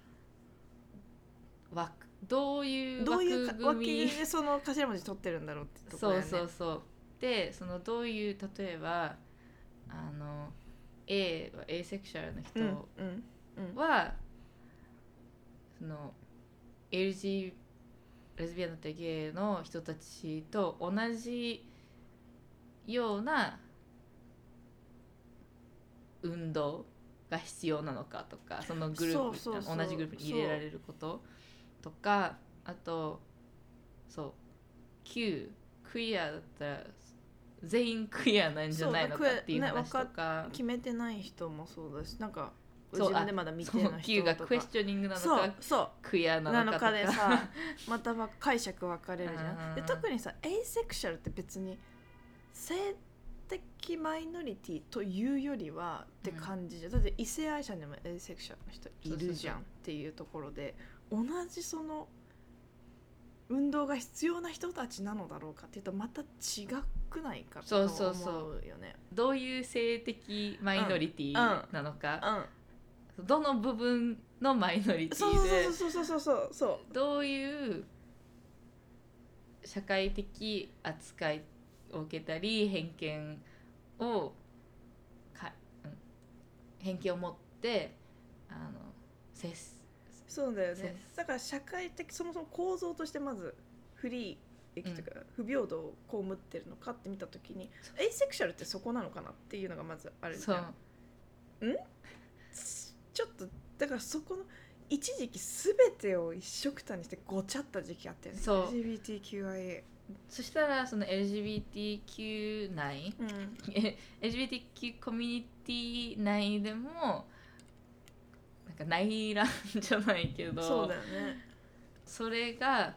枠どういううどういうその頭文字取ってるんだろうってとこそうろだよね。そうそうでそのどういう例えばあの A は A セクシャルの人うんうんうん。は、その LG レズビアンだったりゲイの人たちと同じような運動が必要なのかとかそのグループ同じグループに入れられることとかあとそう Q クイアだったら全員クイアなんじゃないのかっていう話とか。決めてない人もそうだしなんか自分でまだ見てない人とか。クエスチョニングなのかそうクイアななののかでさまたば解釈分かれるじゃうん <laughs> んで特にさエイセクシャルって別に性的マイノリティというよりはって感じじゃん、だって異性愛者にもエイセクシャルの人いるじゃんっていうところで同じその運動が必要な人たちなのだろうかっていうとまた違くないかとそうそう思うよね。どういう性的マイノリティなのか、うん、どの部分のマイノリテそうィで。そうそうそうそうそうそう。どういう社会的扱いを受けたり偏見をか、うん、偏見を持ってあの接すそうだよそうねだから社会的そもそも構造としてまず不利益というか、不平等を被ってるのかって見た時にエイセクシャルってそこなのかなっていうのがまずあるじそう。ゃん？ちょっとだからそこの一時期全てを一緒くたにしてごちゃった時期あったよね。LGBTQIA そしたらその LGBTQ 内うん。<laughs> え LGBTQ コミュニティ内でもなんか内乱じゃないけどそうだよね。それが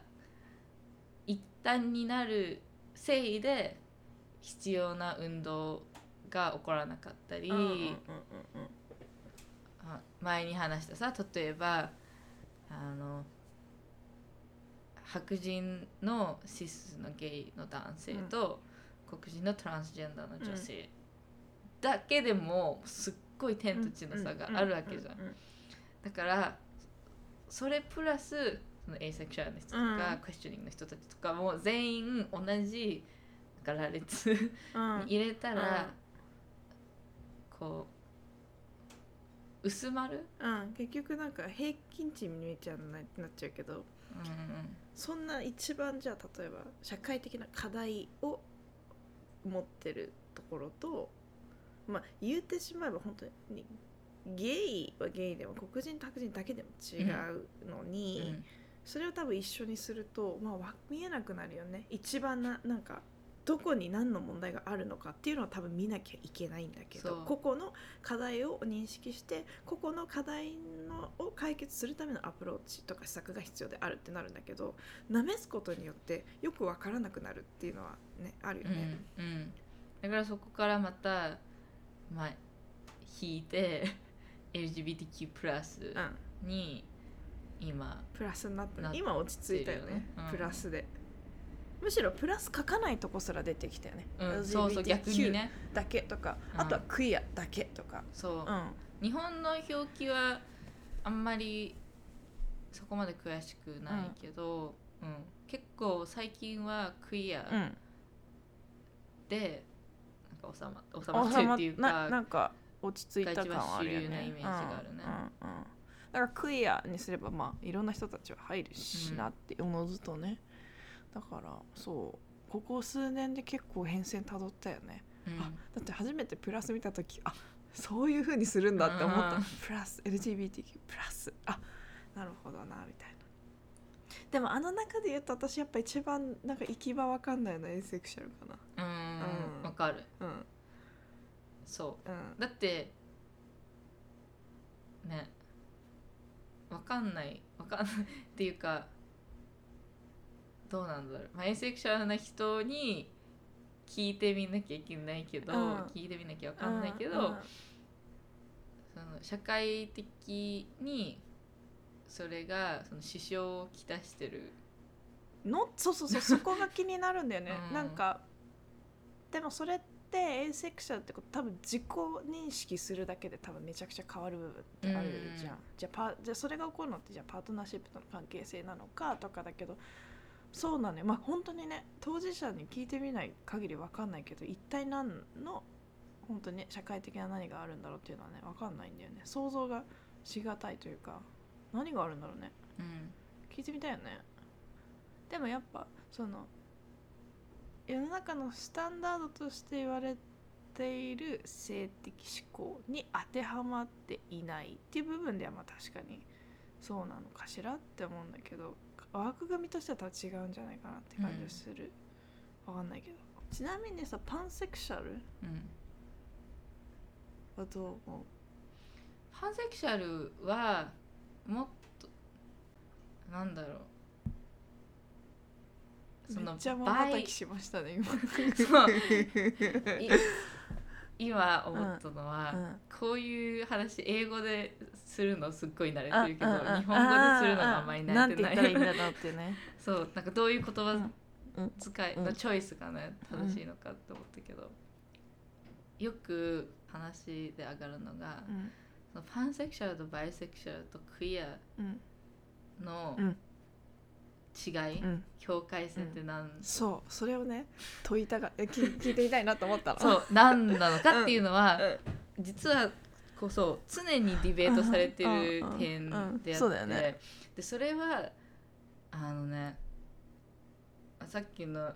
一旦になるせいで必要な運動が起こらなかったり、前に話したさ例えばあの白人のシスのゲイの男性と、黒人のトランスジェンダーの女性だけでもすっごい天と地の差があるわけじゃん。うううだからそれプラスそのエイセクシャルの人とか、うん。クエスチョニングの人たちとかも全員同じなんか羅列にうん。入れたら、うん。こう薄まる、うん、結局なんか平均値に見えちゃうななっちゃうけどうんそんな一番じゃあ例えば社会的な課題を持ってるところとまあ言うてしまえば本当にゲイはゲイでも黒人と白人だけでも違うのうんに、それを多分一緒にすると、まあ、わ見えなくなるよね。一番ななんかどこに何の問題があるのかっていうのは多分見なきゃいけないんだけど個々の課題を認識して個々の課題のを解決するためのアプローチとか施策が必要であるってなるんだけどなめすことによってよく分からなくなるっていうのはねあるようんね。うん。だからそこからまた、まあ、引いて LGBTQ+ プラスうん。に今プラスになった今落ち着いたよね、うん。プラスで。むしろプラス書かないとこすら出てきたよね、うん、そうそう LGBTQ 逆にね。だけとか、うん。あとはクイアだけとか。そう、うん。日本の表記はあんまりそこまで詳しくないけど、うん。結構最近はクイアうん。でなんか収ま収まってるっていうなかなんか落ち着いた感はあるよね。なイメージがあるね。うんだからクイアにすればまあいろんな人たちは入るしなっておのずとね、だからそうここ数年で結構変遷たどったよね。うん。あだって初めてプラス見た時あそういう風にするんだって思った、うん。プラス LGBTQ プラス。あなるほどなみたいな。でもあの中で言うと私やっぱ一番なんか行き場わかんないのはエイセクシャルかうんうん。わかる。なうん。そう。ん。うだってねわかんないわかんないっていうかどうなんだろう、まあ、エイセクシャルな人に聞いてみなきゃいけないけど、うん。聞いてみなきゃわかんないけど、うんうん。その社会的にそれがその支障をきたしてる。の？そうそうそうそこが気になるんだよね、うん。なんかでもそれってエイセクシャルってこと多分自己認識するだけで多分めちゃくちゃ変わる部分ってあるじゃん、うん。じゃあパじゃあそれが起こるのってじゃあパートナーシップとの関係性なのかとかだけどそうなのよ。まあ本当にね当事者に聞いてみない限り分かんないけど一体何の本当に社会的な何があるんだろうっていうのはね分かんないんだよね。想像がしがたいというか何があるんだろうね。うん。聞いてみたいよね。でもやっぱその世の中のスタンダードとして言われている性的思考に当てはまっていないっていう部分ではまあ確かにそうなのかしらって思うんだけど枠組みとしては違うんじゃないかなって感じがする、わかんないけど。ちなみにさパンセクシャル？うん。はどう思う？パンセクシャルはもっとなんだろうそのめっちゃきしましたね今。<laughs> 今思ったのは、うんこういう話英語でするのすっごい慣れてるけど、うんうんうん。日本語でするのがあんまり慣れてない。んて言ったらいいんだろうってね。そうなんかどういう言葉うん使いうんのチョイスがね正しいのかって思ったけど、よく話で上がるのが、うん。そのパンセクシャルとバイセクシャルとクイアうんのうん違い、うん。境界線って何、そう。それをね問いたがえ聞 <laughs> 聞いてみたいなと思ったの。そう <laughs> 何なのかっていうのは、う実はこそ常にディベートされてるうんうん点うん。であって、そうだよね。でそれはあのねさっきの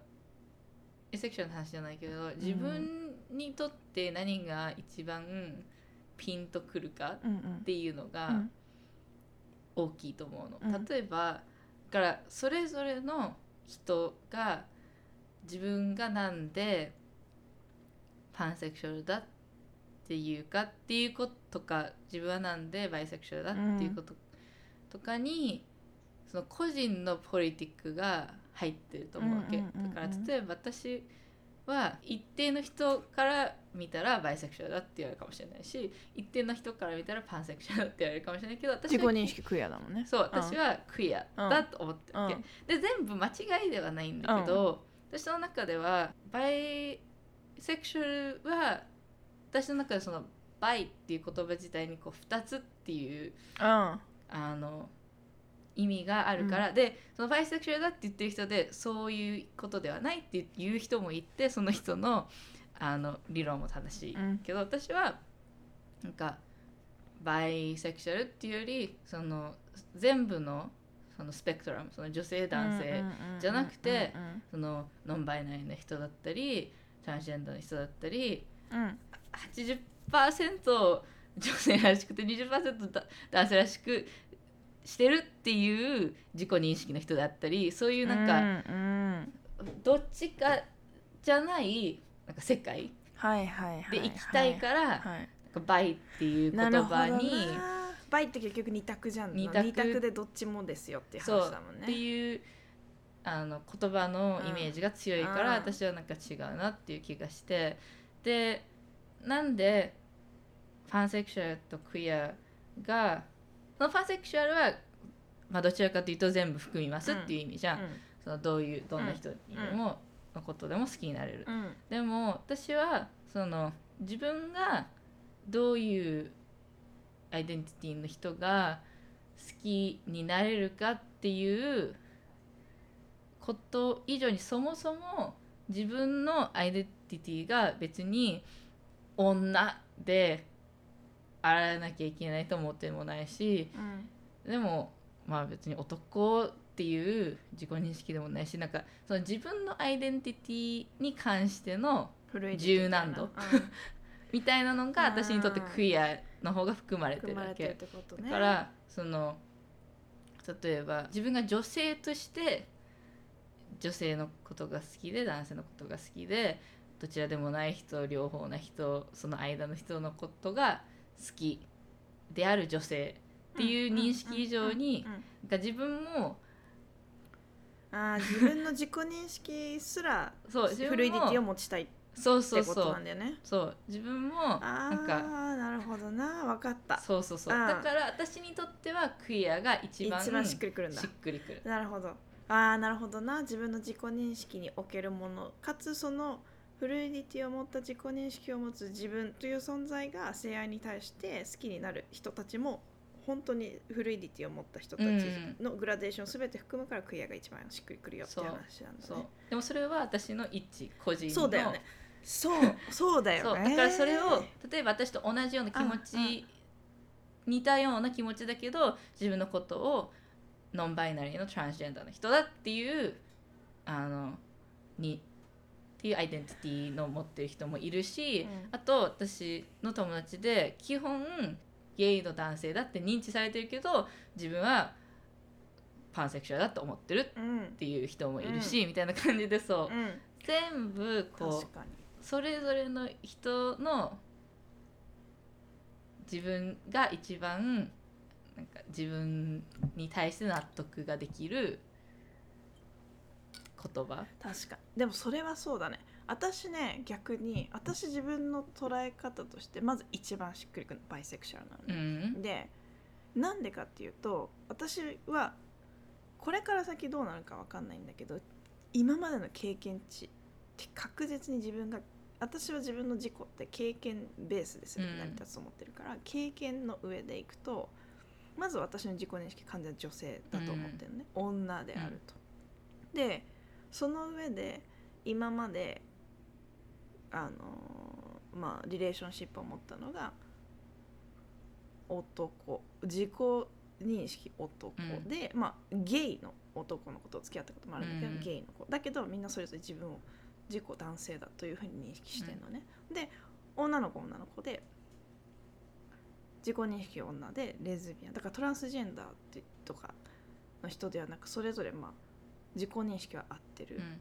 エセクションの話じゃないけど自分にとって何が一番ピンとくるかうんうん。っていうのがうん。大きいと思うの。うん。例えばだからそれぞれの人が自分がなんでパンセクシャルだっていうかっていうことか自分はなんでバイセクシャルだっていうこととかに、その個人のポリティックが入ってると思うわけ、うんうんうんうん。だから例えば私は一定の人から見たらバイセクシャルだって言われるかもしれないし一定の人から見たらパンセクシャルだって言われるかもしれないけど私自己は認識クリアだもんね。そう私はクイアだと思ってるわけ、うん。で全部間違いではないんだけど、私の中ではバイセクシュルは私の中でそのバイっていう言葉自体にこう2つっていううん。あの意味があるから、でそのバイセクシュルだって言ってる人でそういうことではないっていう人もいてその人の <laughs> あの理論も正しい、うん。けど私はなんかバイセクシュルっていうよりその全部のそのスペクトラムその女性男性、じゃなくてそのノンバイナリーな人だったりトランスジェンダーの人だったりうんうん80%女性らしくて20%だ男性らしくしてるっていう自己認識の人だったりそういうなんか、うんどっちかじゃないなんか世界で生きたいから、バイっていう言葉にバイって結局二択じゃん二択。二択でどっちもですよっていうそう話だもんってねいうあの言葉のイメージが強いから、うん。私はなんか違うなっていう気がして。でなんでパンセクシュアルとクイアがそのパンセクシュアルは、まあ、どちらかというと全部含みますっていう意味じゃん、そのどういうどんな人にでも、のことでも好きになれる、うんうん。でも私はその自分がどういうアイデンティティの人が好きになれるかっていうこと以上にそもそも自分のアイデンティティが別に女であらなきゃいけないと思ってもないしうんでもまあ別に男っていう自己認識でもないしなんかその自分のアイデンティティに関しての柔軟度 <laughs> みたいなのがうん私にとってクイアの方が含まれて含るわけね。だからその例えば自分が女性として女性のことが好きで男性のことが好きでどちらでもない人両方な人その間の人のことが好きである女性っていう認識以上に自分もあー自分の自己認識すら <laughs> そうフルイディティを持ちたいってそうそうこそうとなんだよねそう自分もあなんかあなるほどな分かった。そうそうそう。だから私にとってはクイアが一番一番しっくりくるんだ。しっくりくる。なるほど。ああなるほどな。自分の自己認識におけるものかつそのフルイディティを持った自己認識を持つ自分という存在が性愛に対して好きになる人たちも本当にフルイディティを持った人たちのグラデーションすべて含むからクイアが一番しっくりくるよっていう話なんだね。でもそれは私の一個人のそうだよね。そうそうだよね。だからそれを例えば私と同じような気持ち似たような気持ちだけど自分のことをノンバイナリーのトランスジェンダーの人だっていうあのにっていうアイデンティティの持ってる人もいるし、うん。あと私の友達で基本ゲイの男性だって認知されてるけど自分はパンセクシュアルだと思ってるっうん。ていう人もいるし、みたいな感じでそう、うん。全部こう。それぞれの人の自分が一番なんか自分に対して納得ができる言葉？確かに。でもそれはそうだね。私ね逆に私自分の捉え方としてまず一番しっくりくるのバイセクシャルなのうね、ん。でなんでかっていうと私はこれから先どうなるかわかんないんだけど今までの経験値って確実に自分が私は自分の自己って経験ベースですねうん。成り立つと思ってるから、経験の上でいくとまず私の自己認識完全に女性だと思ってるのね、女であると。でその上で今まであのーまあリレーションシップを持ったのが男自己認識男うん。で、まあゲイの男の子と付き合ったこともあるんだけど、うんゲイの子。だけどみんなそれぞれ自分を自己男性だというふうに認識してるのね、で女の子女の子で自己認識女でレズビアン。だからトランスジェンダーってとかの人ではなくそれぞれまあ自己認識は合ってる、うん。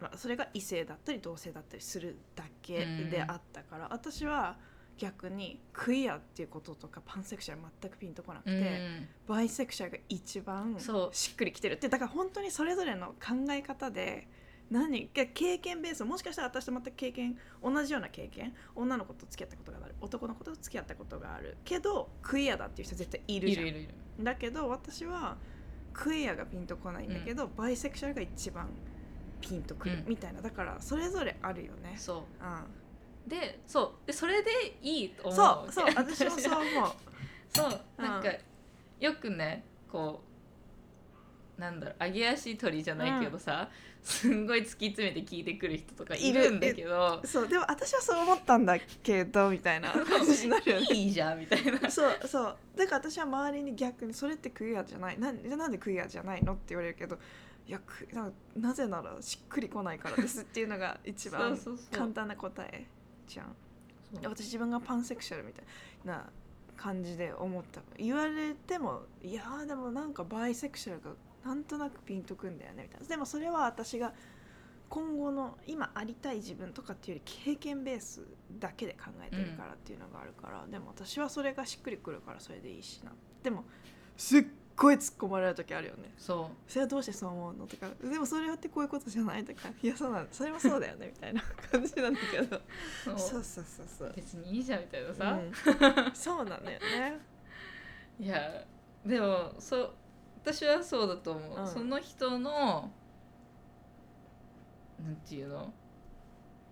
まあ、それが異性だったり同性だったりするだけであったから、私は逆にクイアっていうこととかパンセクシャル全くピンとこなくて、うん。バイセクシャルが一番しっくりきてる。ってだから本当にそれぞれの考え方で何か経験ベースもしかしたら私と全く経験同じような経験女の子と付き合ったことがある男の子と付き合ったことがあるけどクイアだっていう人絶対いるじゃん。だけど私はクイアがピンとこないんだけど、バイセクシャルが一番ピンとくるうん。みたいな。だからそれぞれあるよね。そう。うん、でそう。でそれでいいと思うそうそう。私もそう思う。<laughs> そう。なんかよくねこうなんだろう揚げ足取りじゃないけどさ、すんごい突き詰めて聞いてくる人とかいる。んだけどそうでも私はそう思ったんだけどみたいな感じになるよね。いいじゃんみたいな。そうそう。だから私は周りに逆にそれってクイアじゃない。なんじゃあなんでクイアじゃないのって言われるけどいやくななぜならしっくりこないからですっていうのが一番簡単な答えじゃん。私自分がパンセクシャルみたいな感じで思った。言われてもいやーでもなんかバイセクシャルがなんとなくピンとくんだよねみたいな。でもそれは私が今後の今ありたい自分とかっていうより経験ベースだけで考えてるからっていうのがあるから、でも私はそれがしっくりくるからそれでいいしな。でもすっごい突っ込まれる時あるよね。そそれはどうしてそう思うのとか。でもそれってこういうことじゃないとかいやそうなん <laughs> それはそうだよねみたいな感じなんだけど。うそう。そうそうそうそう。別にいいじゃんみたいなさ、うん。そうなんだよね。いやでもそう私はそうだと思う、うん。その人のなんていうの？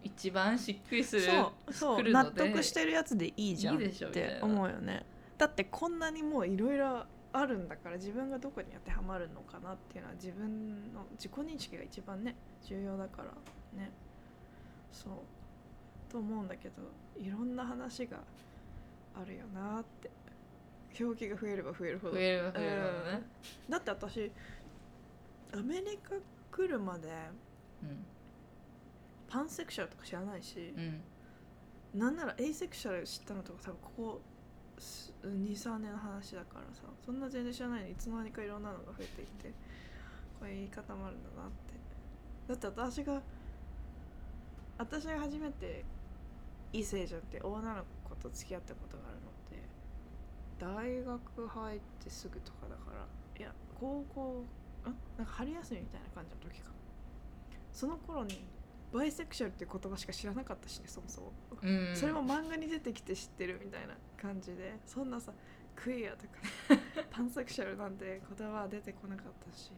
一番しっくりするそう納で得してるやつでいいじゃんってな。思うよね。だってこんなにもういろいろあるんだから自分がどこに当てはまるのかなっていうのは自分の自己認識が一番ね重要だからね。そうと思うんだけどいろんな話があるよなって表記が増えれば増えるほど。増える増えるほどね、だって私アメリカ来るまでパンセクシャルとか知らないし、うん。なんならエイセクシャル知ったのとか多分ここ23年の話だからさそんな全然知らないのにいつの間にかいろんなのが増えていてこういう言い方もあるんだなって。だって私が私が初めて異性じゃんって女の子と付き合ったことがある大学入ってすぐとかだからいや高校ん？なんか春休みみたいな感じの時か。その頃にバイセクシャルっていう言葉しか知らなかったしねそもそも。うん。それも漫画に出てきて知ってるみたいな感じで。そんなさクイアとか <laughs> パンセクシャルなんて言葉は出てこなかったし、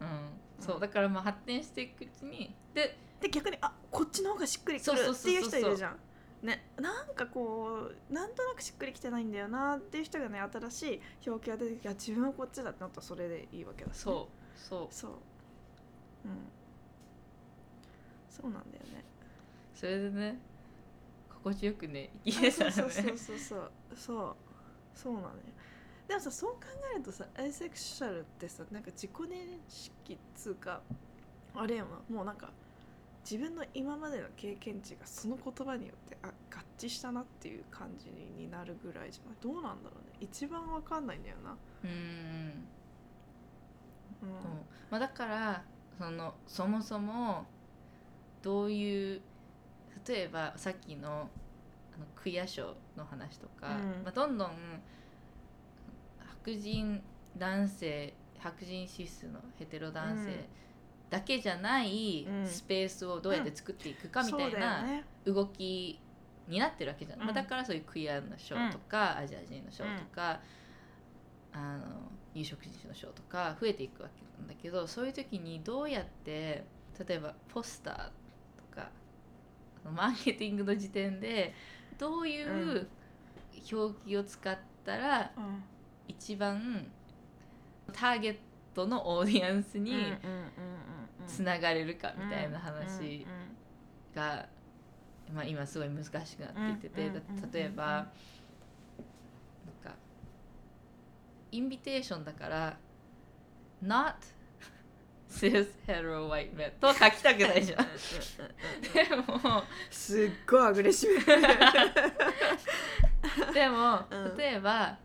うん、うん、そうだからまあ発展していくうちに。でで逆にあこっちの方がしっくりくそうそうそうそうるっていう人いるじゃん。ね、なんかこうなんとなくしっくりきてないんだよなっていう人がね新しい表記が出てきて自分はこっちだってなったらそれでいいわけだし、ね、そうそう。そう。うん。そうなんだよね。それでね心地よくね生きれたらねそうそうそう。そうそうそう。そうなのよ。でもさそう考えるとさアイセクシャルってさなんか自己認識っつうかあれよなもうなんか自分の今までの経験値がその言葉によってあ合致したなっていう感じになるぐらいじゃない？どうなんだろうね。一番わかんないんだよな。うん。うん。まあ、だからそのそもそもどういう例えばさっきのあのクイア賞の話とか、うん。まあ、どんどん白人男性白人シスのヘテロ男うん。性だけじゃないうん。スペースをどうやって作っていくかみたいなね動きになってるわけじゃん、うん。まあ、だからそういうクイアの賞とか、アジア人の賞とか、あの有色人種の賞とか増えていくわけなんだけどそういう時にどうやって例えばポスターとかマーケティングの時点でどういう表記を使ったらうん。一番ターゲットのオーディエンスにつながれるかみたいなうん話が、まあ、今すごい難しくなっていってて、例えば、なんかインビテーションだから「not cis hetero white men」とは書きたくないじゃん。でもすっごいアグレッシブ。でも、うん。例えば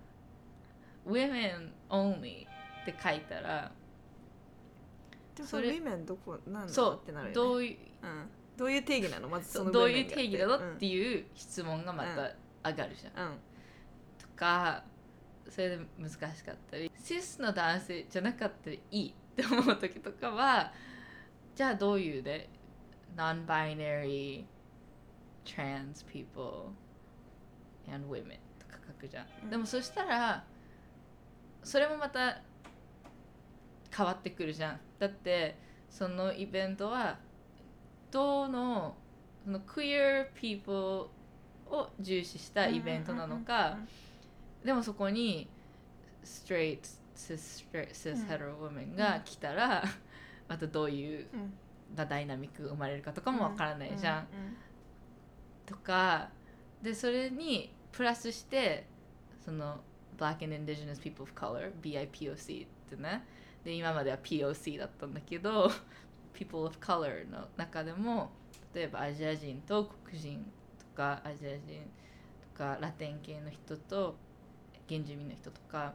「women only」って書いたらそれそれウィメンどこなんだってなるよね。どういううん、どういう定義なの？まずそのどういう定義なのってういう質問がまた上がるじゃん。ん、うん。とかそれで難しかったりシスの男性じゃなかったらいい <laughs> って思う時とかはじゃあどういうね non-binary trans people and women とか書くじゃん、うん。でもそしたらそれもまた変わってくるじゃんだってそのイベントはどのその queer people を重視したイベントなのか、でもそこに straight cis, cis うん。hetero women が来たら、またどういう、ダイナミックが生まれるかとかもわからないじゃん、うとかでそれにプラスしてその Black and Indigenous People of Color BIPOC ってねで今までは POC だったんだけど <laughs> People of Color の中でも例えばアジア人と黒人とかアジア人とかラテン系の人と原住民の人とか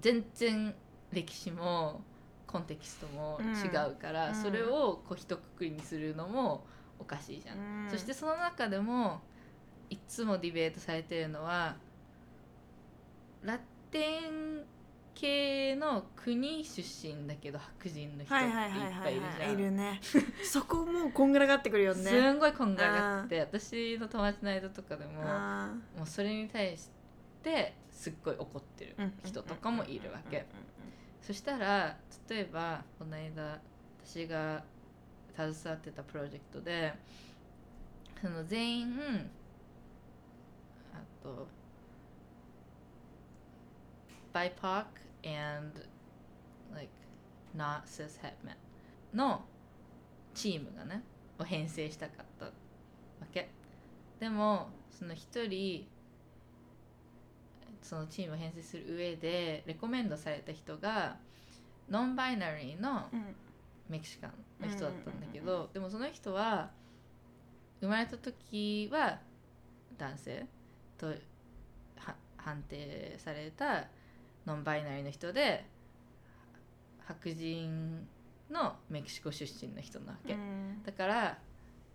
全然歴史もコンテキストも違うから、うん。それをこう一括りにするのもおかしいじゃん。うん。そしてその中でもいつもディベートされてるのはラテン系の国出身だけど白人の人っていっぱはいいいるじゃん。はいいるね。そこもうこんがらがってくるよね。すんごいこんがらがって私の友達の間とかでもあもうそれに対してすっごい怒ってるー人とかもいるわけ。そしたら例えばこの間私が携わってたプロジェクトでその全員あと BIPOC and like not cis het men のチームがねを編成したかったわけ。でもその一人そのチームを編成する上でレコメンドされた人がノンバイナリーのうん。メキシカンの人だったんだけど、でもその人は生まれた時は男性とは判定されたノンバイナリーの人で白人のメキシコ出身の人なわけ、うん。だから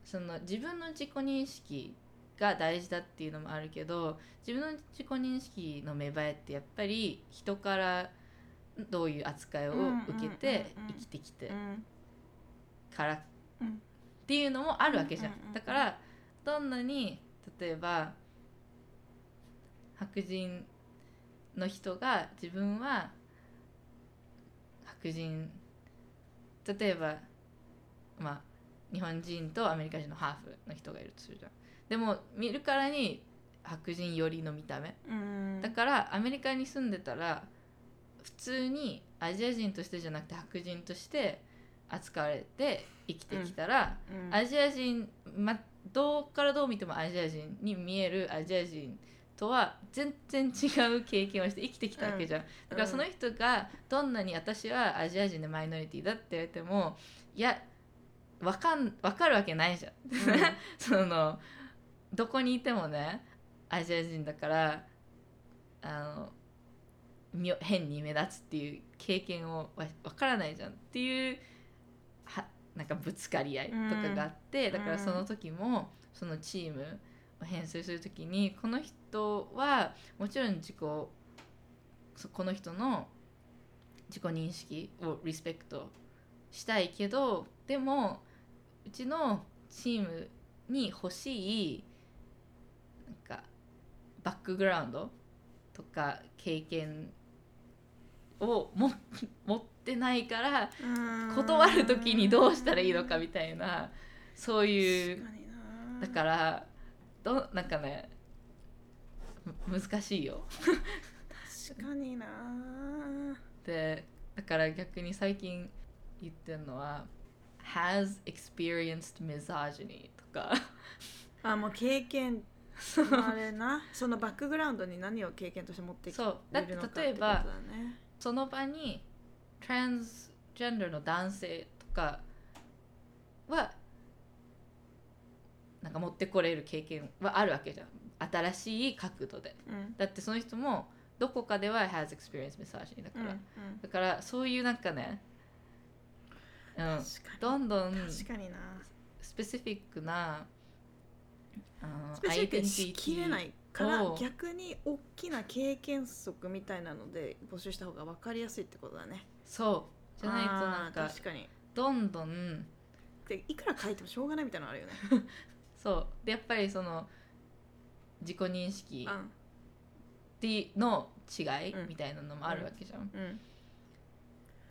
その自分の自己認識が大事だっていうのもあるけど自分の自己認識の芽生えってやっぱり人からどういう扱いを受けて生きてきてうん。からっうん。ていうのもあるわけじゃん。だからどんなに例えば白人の人が自分は白人。例えばまあ日本人とアメリカ人のハーフの人がいるとするじゃん。でも見るからに白人寄りの見た目。うん。だからアメリカに住んでたら普通にアジア人としてじゃなくて白人として扱われて生きてきたら、うん。アジア人、ま、どうからどう見てもアジア人に見えるアジア人とは全然違う経験をして生きてきたわけじゃん、だからその人がどんなに私はアジア人でマイノリティだって言われてもいやわかんわかるわけないじゃん、<laughs> そのどこにいてもねアジア人だからあの変に目立つっていう経験をわわからないじゃんっていうはなんかぶつかり合いとかがあって、うん。だからその時もそのチームを編成する時にこの人はもちろん自己そこの人の自己認識をリスペクトしたいけどでもうちのチームに欲しいなんかバックグラウンドとか経験をも持ってないからうん断る時にどうしたらいいのかみたいなそういうだからどなんかねむ難しいよ。確かにな。でだから逆に最近言ってるのは has experienced misogyny とか。あもう経験。あれな。そのバックグラウンドに何を経験として持ってきてそう。だって例えばその場にトランスジェンダーの男性とかはなんか持ってこれる経験はあるわけじゃん。新しい角度で。うん。だってその人もどこかでは has experienced misogyny だから、うんうん。だからそういうなんかね、うん、どんどん確かにな。スペシフィックなあのスペシフィックにしきれないからを。逆に大きな経験則みたいなので募集した方が分かりやすいってことだね。そう。じゃないとなんか確かに。どんどんでいくら書いてもしょうがないみたいなのあるよね <laughs> そう。でやっぱりその自己認識うん。っての違いうん。みたいなのもあるわけじゃん、うん。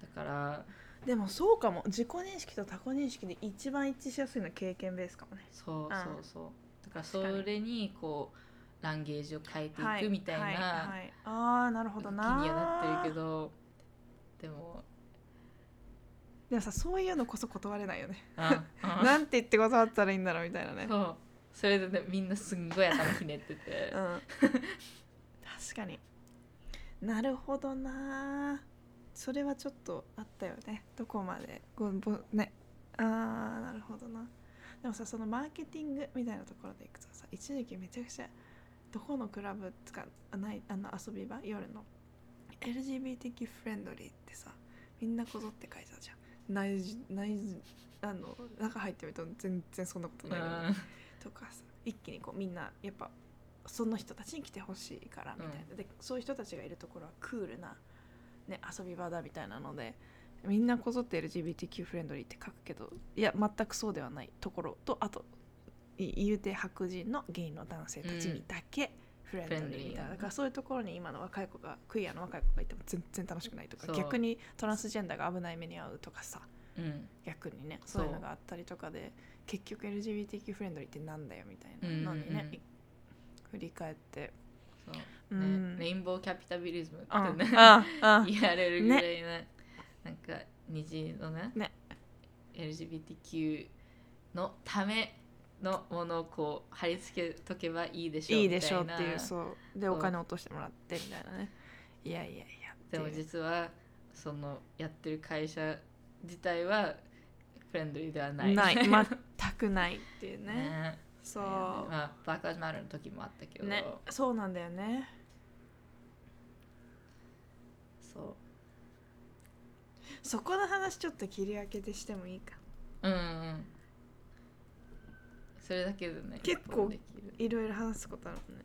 だからでもそうかも。自己認識と他己認識で一番一致しやすいのは経験ベースかもね。そうあそうそう。だからそれにこうランゲージを変えていくみたいはいなはい。ああなるほ気にどなはなってるけど。でもでもさそういうのこそ断れないよね。ああ。<laughs> なんて言って断ったらいいんだろうみたいなね。そう。それでねみんなすんごい頭ひねってて。うん。<laughs> 確かに。なるほどな。それはちょっとあったよね。どこまで。ごぼね。あーなるほどな。でもさそのマーケティングみたいなところでいくとさ一時期めちゃくちゃどこのクラブとかあないあの遊び場？夜の。LGBTQ フレンドリーってさみんなこぞって書いてたじゃん内じ内じあの中入ってみると全然そんなことうないとかさ一気にこうみんなやっぱその人たちに来てほしいからみたいな、でそういう人たちがいるところはクールな、ね、遊び場だみたいなのでみんなこぞって LGBTQ フレンドリーって書くけどいや全くそうではないところとあとい言うて白人のゲイの男性たちにだけフレンドリーみたいな、だからそういうところに今の若い子がクイアの若い子がいても全然楽しくないとか逆にトランスジェンダーが危ない目に遭うとかさうん。逆にねそういうのがあったりとかで結局 LGBTQ フレンドリーってなんだよみたいなのにね、うんうん振り返って。そう。うん。ね、レインボーキャピタビリズムあってねああ <laughs> 言われるぐらいな、なんか虹のねね。LGBTQ のためのものをこう貼り付けとけばいいでしょういいでしょうっていうそう。でお金落としてもらってみたいなね。いやいやいやでも実はそのやってる会社自体はフレンドリーではない。ない。ね <laughs> 全くないっていうね。ね。そう、まあ、バーカーズマルの時もあったけど、ね。そうなんだよね。そそこの話ちょっと切り分けてしてもいいか。ううんうんそれだけでね結構いろいろ話すことあるもんね。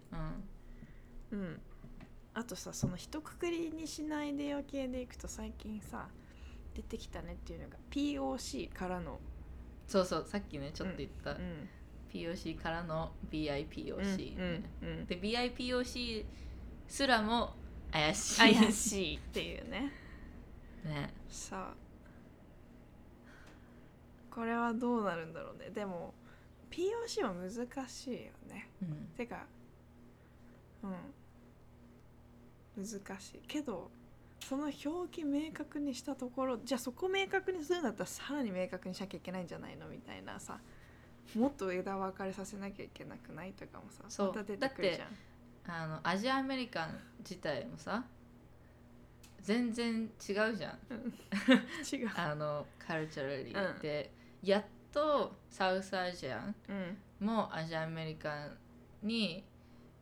うん。うん。あとさその一括りにしないでよ系でいくと最近さ出てきたねっていうのが POC からの、そうそうさっきねちょっと言った、うん、POC からの BIPOC、うんうんうん。で BIPOC すらも怪しい。怪しいっていうね。<laughs> ね。さあ。これはどうなるんだろうね。でも POC は難しいよね。うん。てかうん。難しい。けどその表記明確にしたところじゃあそこ明確にするんだったらさらに明確にしなきゃいけないんじゃないのみたいなさ。もっと枝分かれさせなきゃいけなくないとかもさそう。また出てくるじゃん。あのアジアアメリカン自体もさ全然違うじゃん。違う。<laughs> あのカルチャルリうん。で、やっとサウスアジアンうんもアジアアメリカンに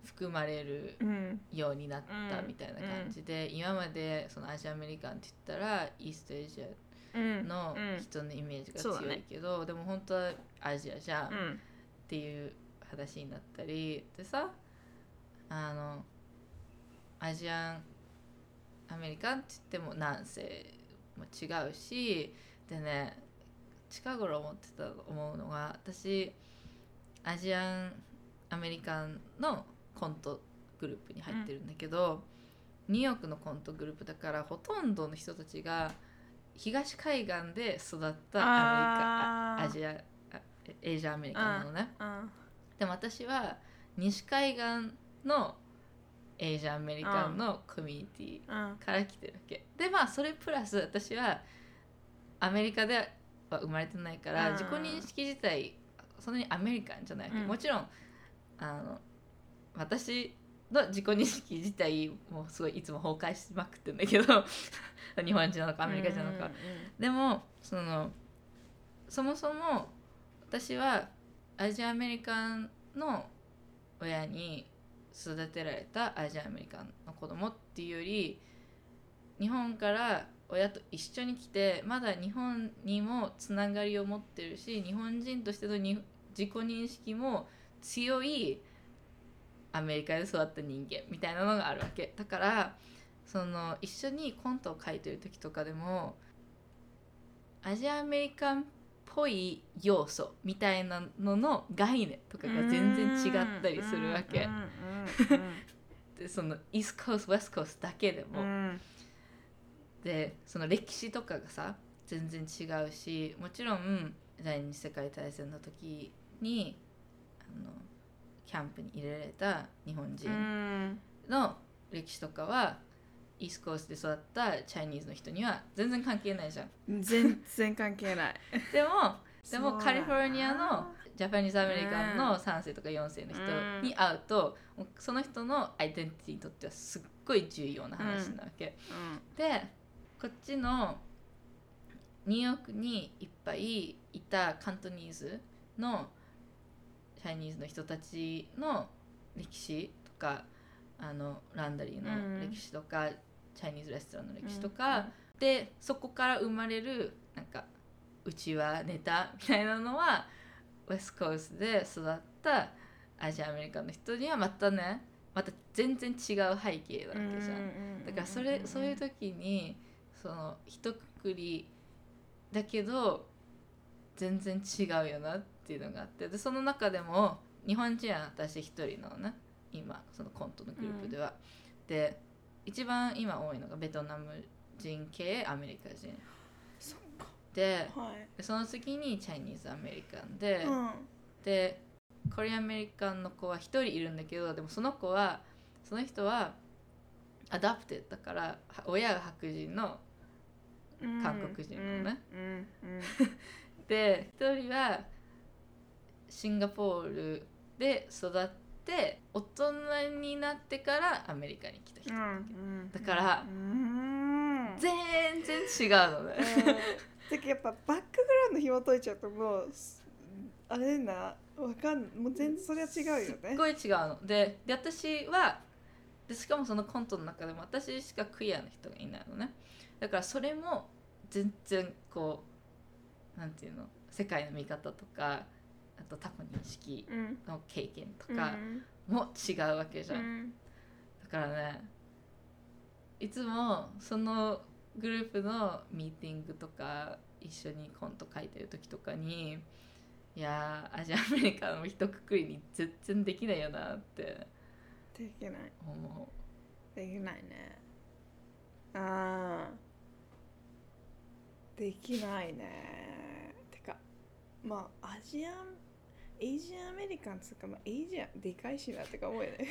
含まれるうん。ようになったうんみたいな感じで、今までそのアジアアメリカンって言ったらイーストエイジうん。アのうん人のイメージが強いけど、でも本当はアジアじゃん、っうん。ていう話になったりでさあのアジアンアメリカンって言っても南西も違うしでね近頃思ってたと思うのが私アジアンアメリカンのコントグループに入ってるんだけど、ニューヨークのコントグループだからほとんどの人たちが東海岸で育ったアメリカアジアあエイジアアメリカンなのね、うんでも私は西海岸のエイジアアメリカンのコミュニティうんから来てるわけ。でまあそれプラス私はアメリカでは生まれてないから、うん。自己認識自体そんなにアメリカンじゃないうん。もちろんあの私の自己認識自体もすごいいつも崩壊しまくってるんだけど <laughs> 日本人なのかアメリカ人なのか、でもそのそもそも私はアジアアメリカンの親に育てられたアジアアメリカンの子供っていうより日本から親と一緒に来てまだ日本にもつながりを持ってるし日本人としてのに自己認識も強いアメリカで育った人間みたいなのがあるわけ。だからその一緒にコントを書いてる時とかでもアジアアメリカンっぽい要素みたいなのの概念とかが全然違ったりするわけ。でそのイーストコーストウェストコーストだけでも、でその歴史とかがさ全然違うしもちろん第二次世界大戦の時にあのキャンプに入れられた日本う人ん。の歴史とかは、イーストコーストで育ったチャイニーズの人には全然関係ないじゃん。全然関係ない。<laughs> でもでもカリフォルニアのジャパニーズアメリカンの3世とか4世の人に会うと、もうその人のアイデンティティにとってはすっごい重要な話なわけ。でこっちのニューヨークにいっぱいいたカントニーズのチャイニーズの人たちの歴史とかあのランダリーの歴史とか、チャイニーズレストランの歴史とか、でそこから生まれるなんかうちはネタみたいなのはウェストコーストで育ったアジアアメリカの人にはまたねまた全然違う背景なわけじゃん。だからそれそういう時にその一括りだけど全然違うよなっていうのがあってでその中でも日本人は私一人なのね今そのコントのグループでは。で一番今多いのがベトナム人系アメリカ人。そっか。ではい。でその次に Chinese American で、うん。で Korean American の子は一人いるんだけどでもその子はその人は adopted だからは親が白人の韓国人なのね。で一人はシンガポールで育って大人になってからアメリカに来た人、うんうん。だからうん。全然違うのね、だけどやっぱバックグラウンド紐解いちゃうともうすあれなわかんもう全然それは違うよすっねごい違うの。でで私はでしかもそのコントの中でも私しかクイアな人がいないのねだからそれも全然こうなんていうの世界の見方とかあと他己認識うん。の経験とうんかも違うわけじゃん、うん。だからねいつもそのグループのミーティングとか一緒にコント書いてる時とかにいやーアジアアメリカの一括りに全然できないよなってできない。思できないね。ああできないね。てかまあアジアンエイジアンアメリカンつうか、まあ、エイジアンでかいしなってか思うよね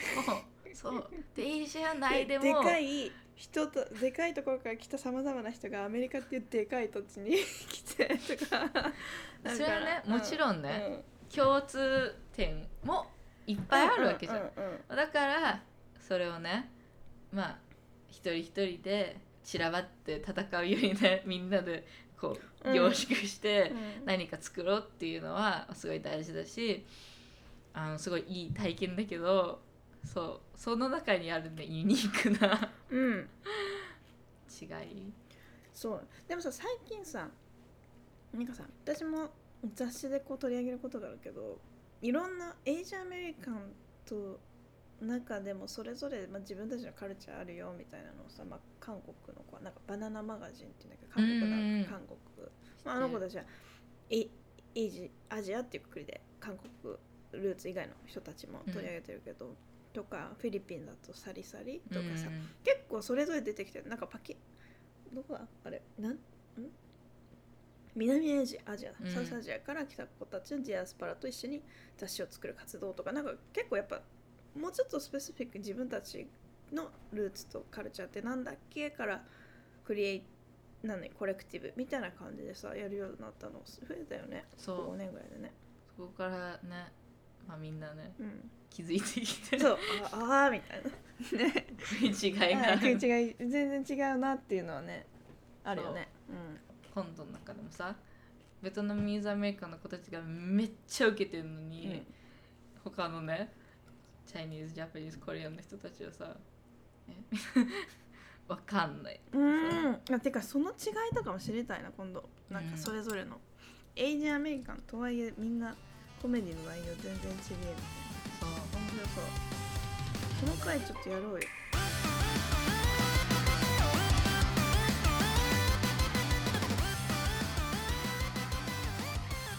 そう。でエイジア内でもでかい人とでかいところから来たさまざまな人がアメリカっていうでかい土地に <laughs> 来てとか。それはねもちろんねうん。共通点もいっぱいあるわけじゃん、うんうんうん。だからそれをねまあ一人一人で散らばって戦うよりねみんなでこううん。凝縮してうん。何か作ろうっていうのはすごい大事だしあのすごいいい体験だけどそうその中にあるねユニークなうん。違い。そう。でもさ最近さなんかさ私も雑誌でこう取り上げることがあるけどいろんなエイジアメリカンと中でもそれぞれ、まあ、自分たちのカルチャーあるよみたいなのをさ、まあ、韓国の子はなんかバナナマガジンっていうんだけど韓国うんうんうん。な韓国、まあ、あの子たちはエイエイジアジアっていうくくりで韓国ルーツ以外の人たちも取り上げてるけど、とかフィリピンだとサリサリとかさ、うん結構それぞれ出てきてる。なんかパキどこだ？あれなん？ん？南アジアアジアサウスアジアから来た子たちのディアスパラと一緒に雑誌を作る活動とかなんか結構やっぱもうちょっとスペシフィックに自分たちのルーツとカルチャーってなんだっけからクリエイなんコレクティブみたいな感じでさやるようになったの。増えたよね。5そう。年ぐらいでね。そこからねまあみんなねうん。気づいてきてそう。ああーみたいな。ね。食い違いがはい食い違い全然違うなっていうのはねあるよね。今度の中でもさベトナムミーズアメリカの子たちがめっちゃ受けてるのうん、に、他のねチャイニーズジャパニーズコリアンの人たちはさえ？<laughs> わかんない。うん。あてかその違いとかも知りたいな今度。なんかそれぞれの、エイジアメリカンとはいえみんなコメディの内容全然違えみたいなそう。面白そう。その回ちょっとやろうよ。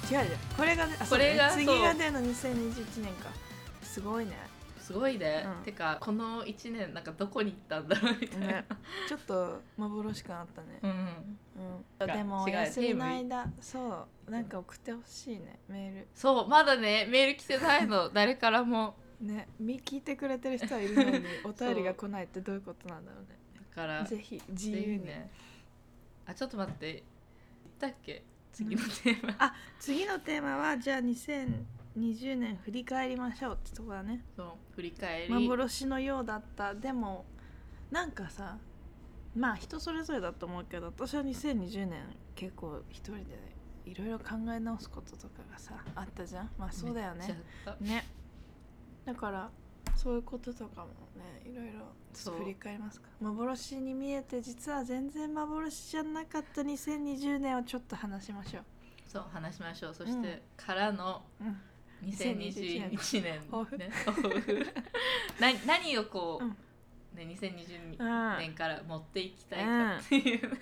違うよこれがね。これが次が出るの2021年か。すごいねすごいね、うん。てかこの1年なんかどこに行ったんだろうみたいな、ね。ちょっと幻感あったね。うん。うん、でもお休みの間そうなんか送ってほしいねメール。そうまだねメール来てないの。誰からも。ねみ聞いてくれてる人はいるのにお便りが来ないってどういうことなんだろうね。だからぜひ自ぜ由に、ひね。あちょっと待って言ったっけ？次のテーマ、あ次のテーマはじゃあ2020年振り返りましょうってとこだね。そう振り返り。幻のようだった。でもなんかさまあ人それぞれだと思うけど私は2020年結構一人でいろいろ考え直すこととかがさあったじゃん。まあそうだよね。ね。だからそういうこととかもねいろいろちょっと振り返りますか。幻に見えて実は全然幻じゃなかった2020年をちょっと話しましょう。そう話しましょう。そして、うん。からのうん2021年 <laughs> 抱負。ね抱負。な何をこう、うん。ね、2020うん。年から持っていきたいかっていう、ね。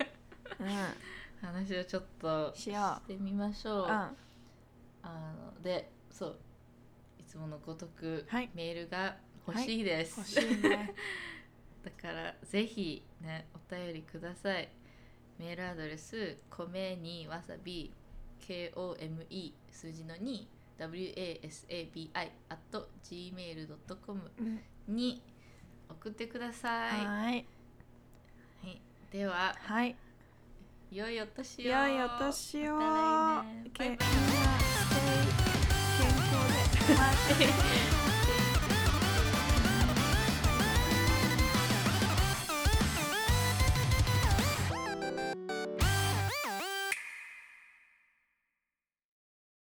う話をちょっとんしてみましょう、ううん。あのでそう。いつものごとくはい。メールが欲しいです、欲しいね。<laughs> だからぜひねお便りください。メールアドレス米にわさび KOME 数字の 2wasabi at gmail.com うん。に送ってください、ははい。い、でははい。良いお年を。良いお年を。また来年。バイバイ。健康で。待って